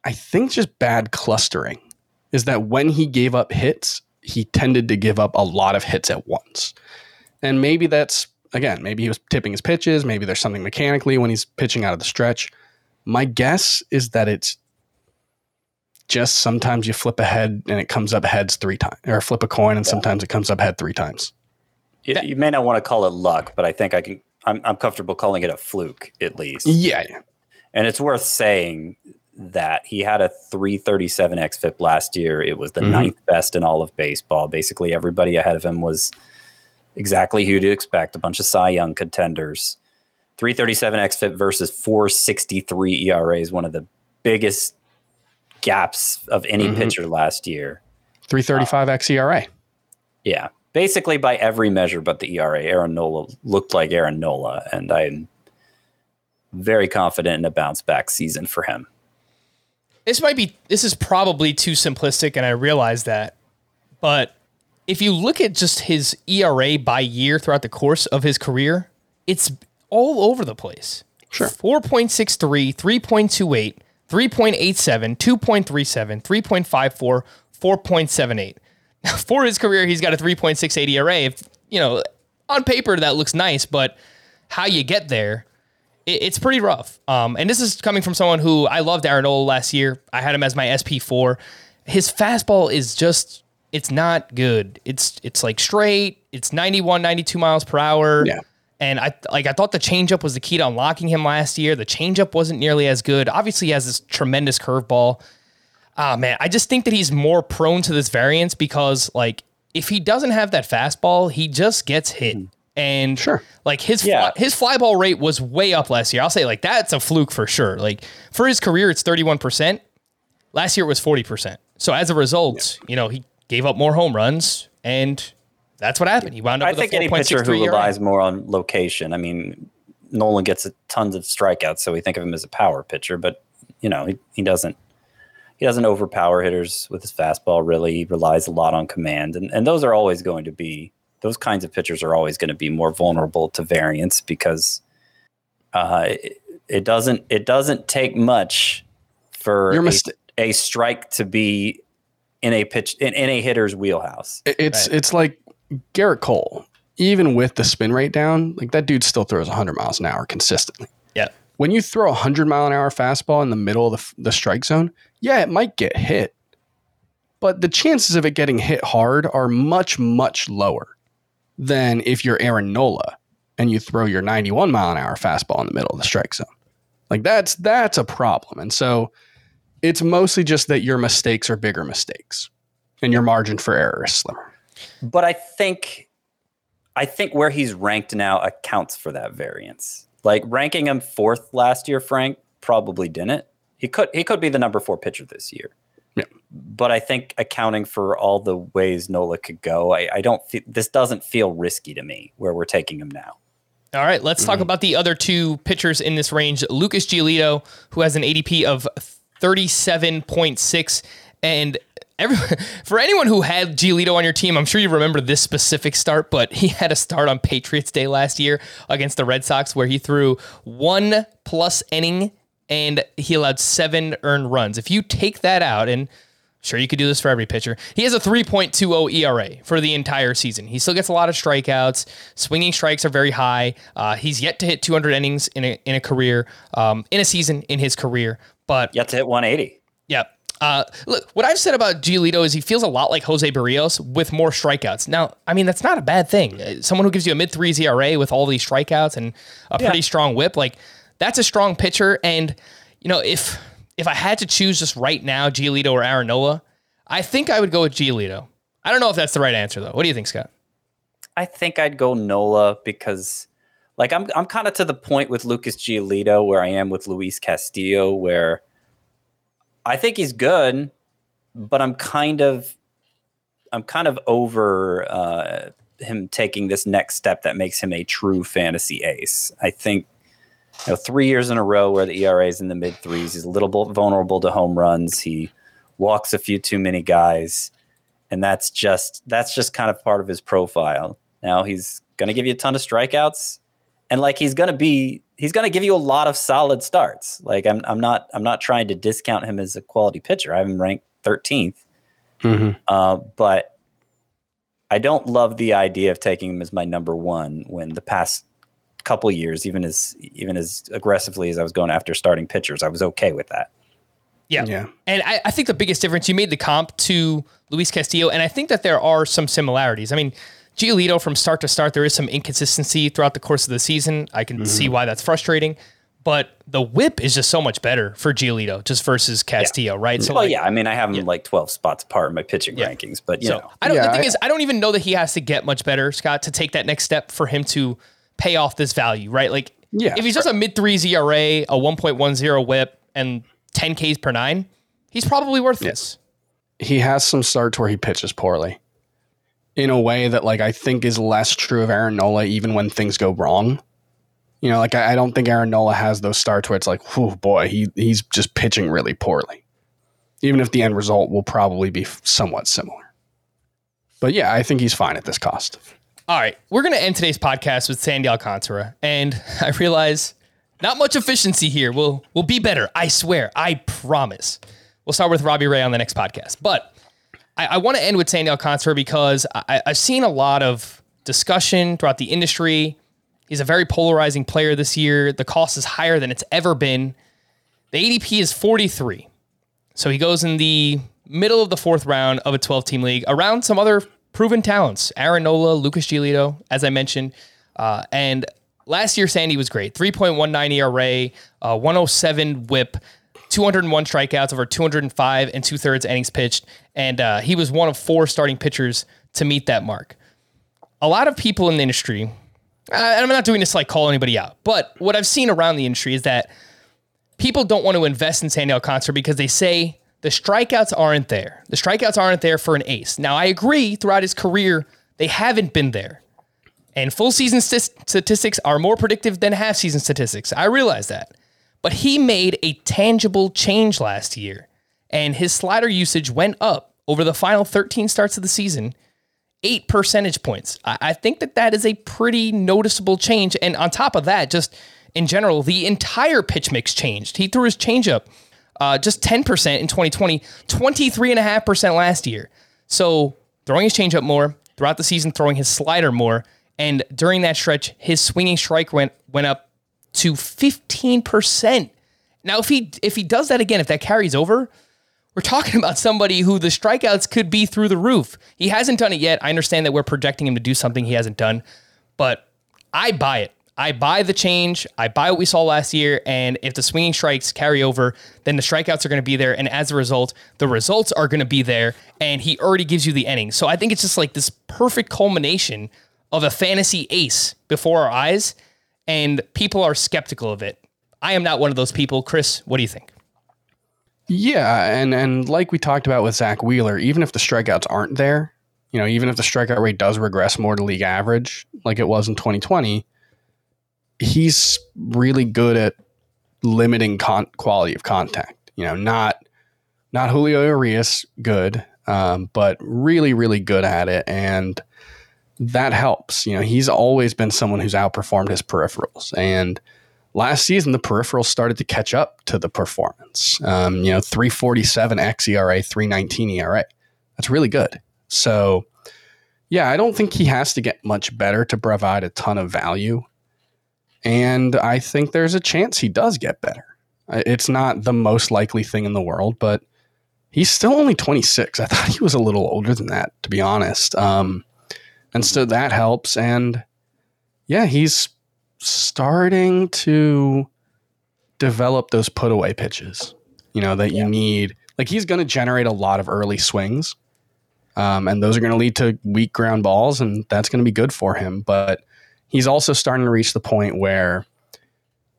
I think, just bad clustering. Is that when he gave up hits, he tended to give up a lot of hits at once. And maybe that's, again, maybe he was tipping his pitches. Maybe there's something mechanically when he's pitching out of the stretch. My guess is that it's just sometimes you flip a head and it comes up heads three times, or flip a coin and yeah. sometimes it comes up head three times. You, you, may not want to call it luck, but I think I can. I'm, I'm comfortable calling it a fluke at least. Yeah, yeah. And it's worth saying that he had a 337 xFIP last year. It was the mm-hmm. ninth best in all of baseball. Basically, everybody ahead of him was exactly who to expect. A bunch of Cy Young contenders. 337 xFIP versus 463 ERA is one of the biggest gaps of any mm-hmm. pitcher last year. 335 uh, xERA. Yeah. Basically by every measure but the ERA, Aaron Nola looked like Aaron Nola, and I'm very confident in a bounce back season for him. This might be this is probably too simplistic, and I realize that. But if you look at just his ERA by year throughout the course of his career, it's all over the place. Sure. 4.63, 3.28, 3.87, 2.37, 3.54, 4.78. Now, for his career, he's got a 3.68 ERA. If, you know, on paper, that looks nice, but how you get there, it, it's pretty rough. Um, and this is coming from someone who I loved Aaron Nola last year. I had him as my SP4. His fastball is just, it's not good. It's, it's like straight, it's 91, 92 miles per hour. Yeah. And I like I thought the changeup was the key to unlocking him last year. The changeup wasn't nearly as good. Obviously, he has this tremendous curveball. Ah man, I just think that he's more prone to this variance because like if he doesn't have that fastball, he just gets hit. Hmm. And sure. like his yeah. fly, his fly ball rate was way up last year. I'll say like that's a fluke for sure. Like for his career, it's 31%. Last year it was 40%. So as a result, yeah. you know, he gave up more home runs and that's what happened. He wound up. I think any pitcher who relies more on location. I mean, Nolan gets a, tons of strikeouts, so we think of him as a power pitcher, but you know he, he doesn't he doesn't overpower hitters with his fastball. Really, he relies a lot on command, and and those are always going to be those kinds of pitchers are always going to be more vulnerable to variance because uh, it, it doesn't it doesn't take much for a, a, strike to be in a pitch in, in a hitter's wheelhouse. It's right. it's like Gerrit Cole, even with the spin rate down, like that dude still throws 100 miles an hour consistently. Yeah. When you throw a 100 mile an hour fastball in the middle of the, the strike zone, yeah, it might get hit, but the chances of it getting hit hard are much, much lower than if you're Aaron Nola and you throw your 91 mile an hour fastball in the middle of the strike zone. Like that's that's a problem. And so it's mostly just that your mistakes are bigger mistakes and your margin for error is slimmer. But I think I think where he's ranked now accounts for that variance. Like ranking him fourth last year, Frank probably didn't. He could he could be the number four pitcher this year. Yeah. But I think accounting for all the ways Nola could go, I, I don't. Th- this doesn't feel risky to me where we're taking him now. All right, let's talk mm-hmm. about the other two pitchers in this range. Lucas Giolito, who has an ADP of 37.6. And every, for anyone who had Giolito on your team, I'm sure you remember this specific start, but he had a start on Patriots Day last year against the Red Sox where he threw one plus inning and he allowed seven earned runs. If you take that out, and sure you could do this for every pitcher, he has a 3.20 ERA for the entire season. He still gets a lot of strikeouts. Swinging strikes are very high. Uh, he's yet to hit 200 innings in a, in a career, um, in a season in his career, but Yet to hit 180. yeah. Uh, look, what I've said about Giolito is he feels a lot like Jose Berrios with more strikeouts. Now, I mean, that's not a bad thing. Uh, Someone who gives you a mid threes ERA with all these strikeouts and a pretty strong whip, like that's a strong pitcher. And you know, if if I had to choose just right now, Giolito or Aaron Nola, I think I would go with Giolito. I don't know if that's the right answer though. What do you think, Scott? I think I'd go Nola because, like, I'm I'm kind of to the point with Lucas Giolito where I am with Luis Castillo, where I think he's good, but I'm kind of I'm kind of over uh, him taking this next step that makes him a true fantasy ace. I think you know, three years in a row where the ERA is in the mid threes. He's a little vulnerable to home runs. He walks a few too many guys, and that's just that's just kind of part of his profile. Now he's going to give you a ton of strikeouts, and like he's going to be he's going to give you a lot of solid starts. Like I'm I'm not I'm not trying to discount him as a quality pitcher. I have him ranked 13th, uh, but I don't love the idea of taking him as my number one when the past couple years, even as even as aggressively as I was going after starting pitchers, I was okay with that. Yeah. Yeah. And I, I think the biggest difference, you made the comp to Luis Castillo, and I think that there are some similarities. I mean, Giolito from start to start, there is some inconsistency throughout the course of the season. I can see mm-hmm. why that's frustrating. But the whip is just so much better for Giolito just versus Castillo, right? So well, like, yeah, I mean, I have him like 12 spots apart in my pitching rankings, but you So know, I don't. Yeah, the thing I- is, I don't even know that he has to get much better, Scott, to take that next step for him to pay off this value, right? Like, Yeah, if he's just a mid threes ERA, a one point one zero WHIP, and ten Ks per nine, he's probably worth this. he has some starts where he pitches poorly in a way that like I think is less true of Aaron Nola even when things go wrong. You know, like I, I don't think Aaron Nola has those starts where it's like, oh boy, he he's just pitching really poorly. Even if the end result will probably be somewhat similar. But yeah, I think he's fine at this cost. All right, we're gonna end today's podcast with Sandy Alcantara, and I realize not much efficiency here. We'll we'll be better. I swear. I promise. We'll start with Robbie Ray on the next podcast, but I, I want to end with Sandy Alcantara because I, I've seen a lot of discussion throughout the industry. He's a very polarizing player this year. The cost is higher than it's ever been. The ADP is 43. So he goes in the middle of the fourth round of a 12 team league around some other proven talents Aaron Nola, Lucas Giolito, as I mentioned. Uh, and last year, Sandy was great 3.19 ERA, uh, 107 whip, 201 strikeouts over 205 and two thirds innings pitched. And uh, he was one of four starting pitchers to meet that mark. A lot of people in the industry, and I'm not doing this to like call anybody out, but what I've seen around the industry is that people don't want to invest in Sandy Alcantara because they say the strikeouts aren't there. The strikeouts aren't there for an ace. Now, I agree throughout his career, they haven't been there. And full season st- statistics are more predictive than half season statistics. I realize that. But he made a tangible change last year, and his slider usage went up over the final 13 starts of the season eight percentage points. I, think that that is a pretty noticeable change. And on top of that, just in general, the entire pitch mix changed. He threw his changeup uh, just 10% in 2020, 23.5% last year. So throwing his changeup more throughout the season, throwing his slider more. And during that stretch, his swinging strike went went up to 15%. Now, if he if he does that again, if that carries over, we're talking about somebody who the strikeouts could be through the roof. He hasn't done it yet. I understand that we're projecting him to do something he hasn't done, but I buy it. I buy the change. I buy what we saw last year. And if the swinging strikes carry over, then the strikeouts are going to be there. And as a result, the results are going to be there. And he already gives you the innings. So I think it's just like this perfect culmination of a fantasy ace before our eyes. And people are skeptical of it. I am not one of those people. Chris, what do you think? Yeah, and and like we talked about with Zack Wheeler, even if the strikeouts aren't there, you know, even if the strikeout rate does regress more to league average, like it was in 2020, he's really good at limiting con- quality of contact. You know, not not Julio Urias good, um, but really, really good at it, and that helps. You know, he's always been someone who's outperformed his peripherals, and last season the peripherals started to catch up to the performance. Um, you know, 347 xERA, 319 ERA. That's really good. So, yeah, I don't think he has to get much better to provide a ton of value. And I think there's a chance he does get better. It's not the most likely thing in the world, but he's still only 26. I thought he was a little older than that, to be honest. Um, and so that helps. And yeah, he's starting to develop those put away pitches, you know, that yeah. you need. Like he's going to generate a lot of early swings. Um, and those are going to lead to weak ground balls, and that's going to be good for him. But he's also starting to reach the point where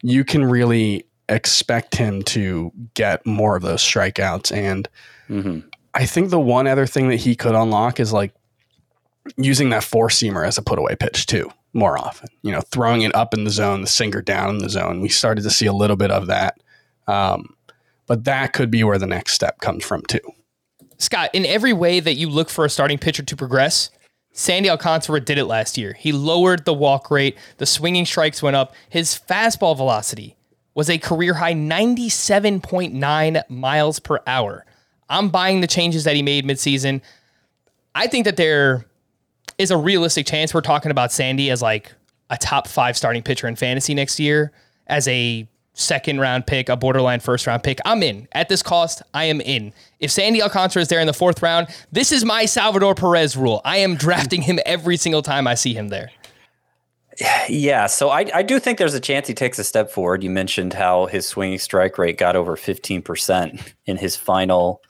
you can really expect him to get more of those strikeouts. And mm-hmm. I think the one other thing that he could unlock is like using that four seamer as a put away pitch too, more often. You know, throwing it up in the zone, the sinker down in the zone. We started to see a little bit of that. Um, but that could be where the next step comes from too. Scott, in every way that you look for a starting pitcher to progress, Sandy Alcantara did it last year. He lowered the walk rate, the swinging strikes went up, his fastball velocity was a career high 97.9 miles per hour. I'm buying the changes that he made midseason. I think that there is a realistic chance we're talking about Sandy as like a top five starting pitcher in fantasy next year as a second round pick, a borderline first round pick. I'm in. At this cost, I am in. If Sandy Alcantara is there in the fourth round, this is my Salvador Perez rule. I am drafting him every single time I see him there. Yeah, so I, I do think there's a chance he takes a step forward. You mentioned how his swinging strike rate got over 15% in his final,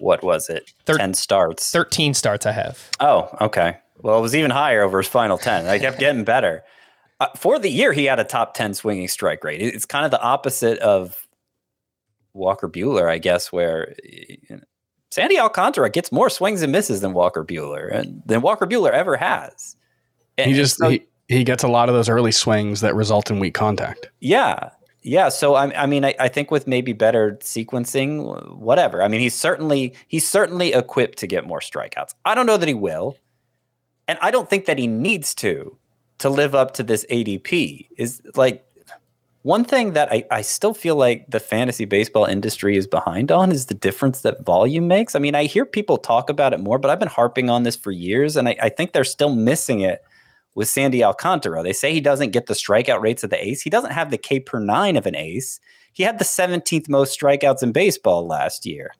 what was it, Thir- 10 starts? 13 starts I have. Oh, okay. Well, it was even higher over his final 10. I kept getting better. Uh, for the year, he had a top 10 swinging strike rate. It's kind of the opposite of Walker Buehler, I guess, where you know, Sandy Alcantara gets more swings and misses than Walker Buehler and than Walker Buehler ever has. And, he just so, he, he gets a lot of those early swings that result in weak contact. Yeah, yeah. So I, I mean, I, I think with maybe better sequencing, whatever. I mean, he's certainly he's certainly equipped to get more strikeouts. I don't know that he will, and I don't think that he needs to to live up to this ADP is like one thing that I, I still feel like the fantasy baseball industry is behind on is the difference that volume makes. I mean, I hear people talk about it more, but I've been harping on this for years, and I, I think they're still missing it with Sandy Alcantara. They say he doesn't get the strikeout rates of the ace. He doesn't have the K per nine of an ace. He had the 17th most strikeouts in baseball last year.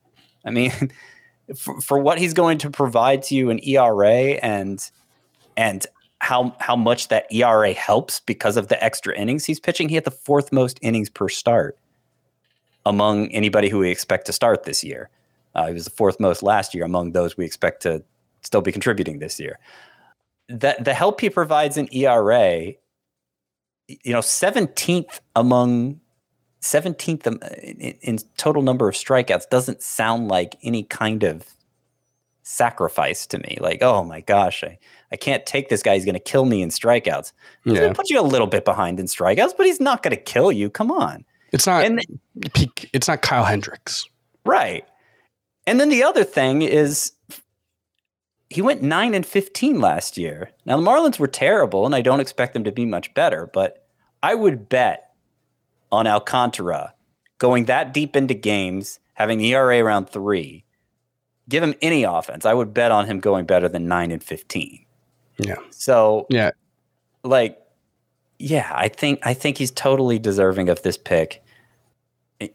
I mean, for, for what he's going to provide to you in ERA and and how how much that ERA helps because of the extra innings he's pitching. He had the fourth most innings per start among anybody who we expect to start this year. Uh, he was the fourth most last year among those we expect to still be contributing this year. That the help he provides in ERA, you know, seventeenth among seventeenth in, in total number of strikeouts doesn't sound like any kind of sacrifice to me. Like, oh my gosh, I, I can't take this guy. He's going to kill me in strikeouts. He's yeah. going to put you a little bit behind in strikeouts, but he's not going to kill you. Come on. It's not. And, it's not Kyle Hendricks. Right. And then the other thing is, he went nine and fifteen last year. Now the Marlins were terrible, and I don't expect them to be much better. But I would bet on Alcantara going that deep into games, having ERA around three, give him any offense, I would bet on him going better than nine and fifteen. Yeah. So yeah, like yeah, I think I think he's totally deserving of this pick.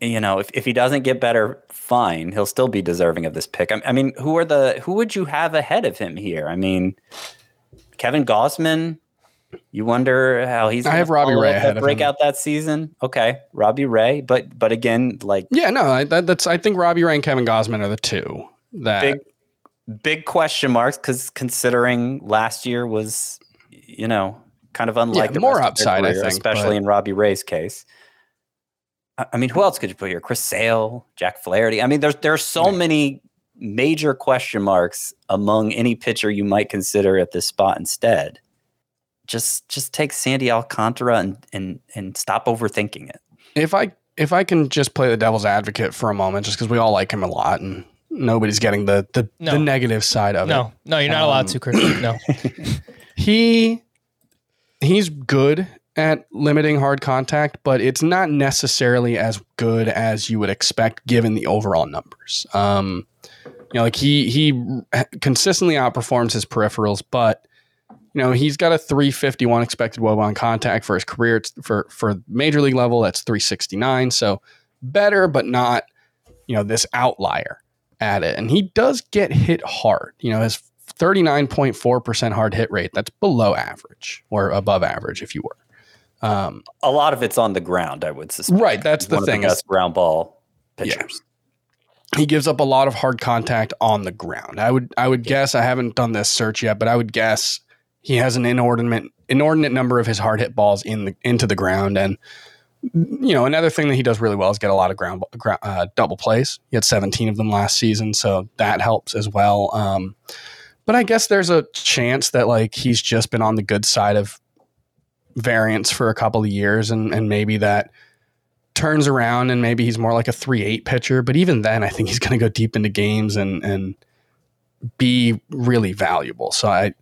You know, if, if he doesn't get better, fine, he'll still be deserving of this pick. I, I mean, who are the who would you have ahead of him here? I mean, Kevin Gausman. You wonder how he's. I have Robbie Ray ahead break out that season. Okay, Robbie Ray, but but again, like yeah, no, I, that, that's I think Robbie Ray and Kevin Gausman are the two that big big question marks because considering last year was you know kind of unlike yeah, more upside, career, I think, especially but... in Robbie Ray's case. I mean, who else could you put here? Chris Sale, Jack Flaherty. I mean, there's there's so yeah. many major question marks among any pitcher you might consider at this spot instead. just just take Sandy Alcantara and and and stop overthinking it. If I if I can just play the devil's advocate for a moment, just because we all like him a lot and nobody's getting the the, No. the negative side of it. No, no, you're not allowed to, Chris. No. he he's good at limiting hard contact, but it's not necessarily as good as you would expect given the overall numbers. Um, you know, like he he consistently outperforms his peripherals, but you know he's got a 351 expected woba on contact for his career. For for major league level, that's 369. So better, but not you know this outlier at it. And he does get hit hard. You know, his 39.4% hard hit rate, that's below average or above average, if you were. Um, A lot of it's on the ground, I would suspect. Right, that's the thing the best ground ball Yeah. pitchers. he gives up a lot of hard contact on the ground. I would I would guess I haven't done this search yet, but I would guess he has an inordinate inordinate number of his hard hit balls in the into the ground and you know another thing that he does really well is get a lot of ground gra- uh, double plays. He had 17 of them last season, so that helps as well. Um, but I guess there's a chance that like he's just been on the good side of variance for a couple of years, and and maybe that turns around and maybe he's more like a 3-8 pitcher. But even then i think he's going to go deep into games and and be really valuable. So i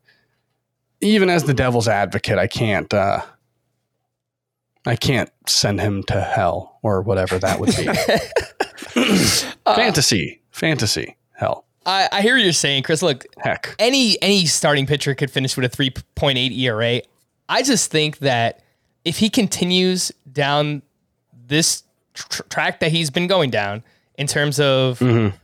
even as the devil's advocate i can't uh i can't send him to hell or whatever that would be. Fantasy. Fantasy. Hell. I, I hear what you're saying, Chris. Look, heck. any any starting pitcher could finish with a 3.8 ERA. I just think that if he continues down this tr- track that he's been going down in terms of mm-hmm.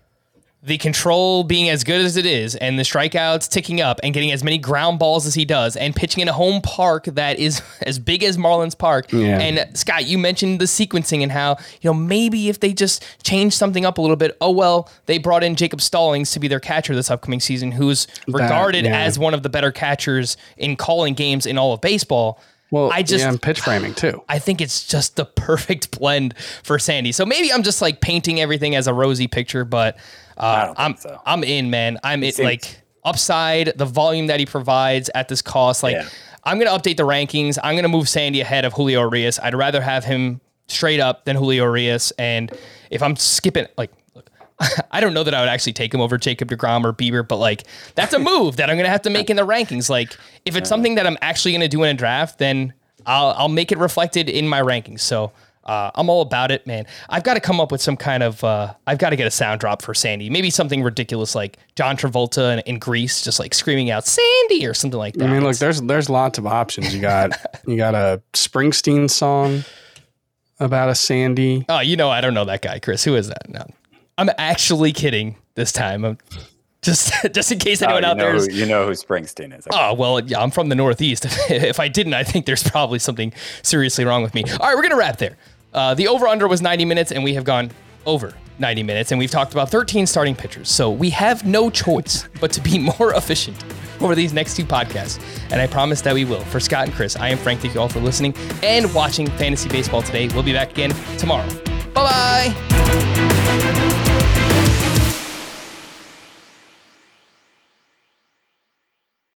The control being as good as it is and the strikeouts ticking up and getting as many ground balls as he does and pitching in a home park that is as big as Marlins Park. Yeah. And Scott, you mentioned the sequencing and how, you know, maybe if they just change something up a little bit, oh well, they brought in Jacob Stallings to be their catcher this upcoming season, who's regarded yeah. as one of the better catchers in calling games in all of baseball. well I just yeah, and pitch framing too I think it's just the perfect blend for Sandy. So maybe I'm just like painting everything as a rosy picture, but uh, don't I'm so. I'm in, man. I'm it seems- like upside the volume that he provides at this cost. Like Yeah. I'm gonna update the rankings. I'm gonna move Sandy ahead of Julio Urias. I'd rather have him straight up than Julio Urias. And if I'm skipping like. look, I don't know that I would actually take him over Jacob DeGrom or Bieber, but like that's a move that I'm gonna have to make in the rankings. Like if it's something that I'm actually gonna do in a draft, then I'll I'll make it reflected in my rankings. So uh, I'm all about it, man. I've got to come up with some kind of uh, I've got to get a sound drop for Sandy. Maybe something ridiculous like John Travolta in, in Grease, just like screaming out Sandy or something like that. i mean look there's there's lots of options you got you got a springsteen song about a sandy oh, you know I don't know that guy, Chris. Who is that? No, I'm actually kidding this time. I'm just just in case Oh, anyone you, out know there is who, you know who Springsteen is. Oh, well, yeah, I'm from the Northeast. if I didn't, I think there's probably something seriously wrong with me. All right, we're going to wrap there. Uh, the over under was 90 minutes, and we have gone over 90 minutes, and we've talked about 13 starting pitchers. So we have no choice but to be more efficient over these next two podcasts. And I promise that we will. For Scott and Chris, I am Frank. Thank you all for listening and watching Fantasy Baseball today. We'll be back again tomorrow. Bye bye.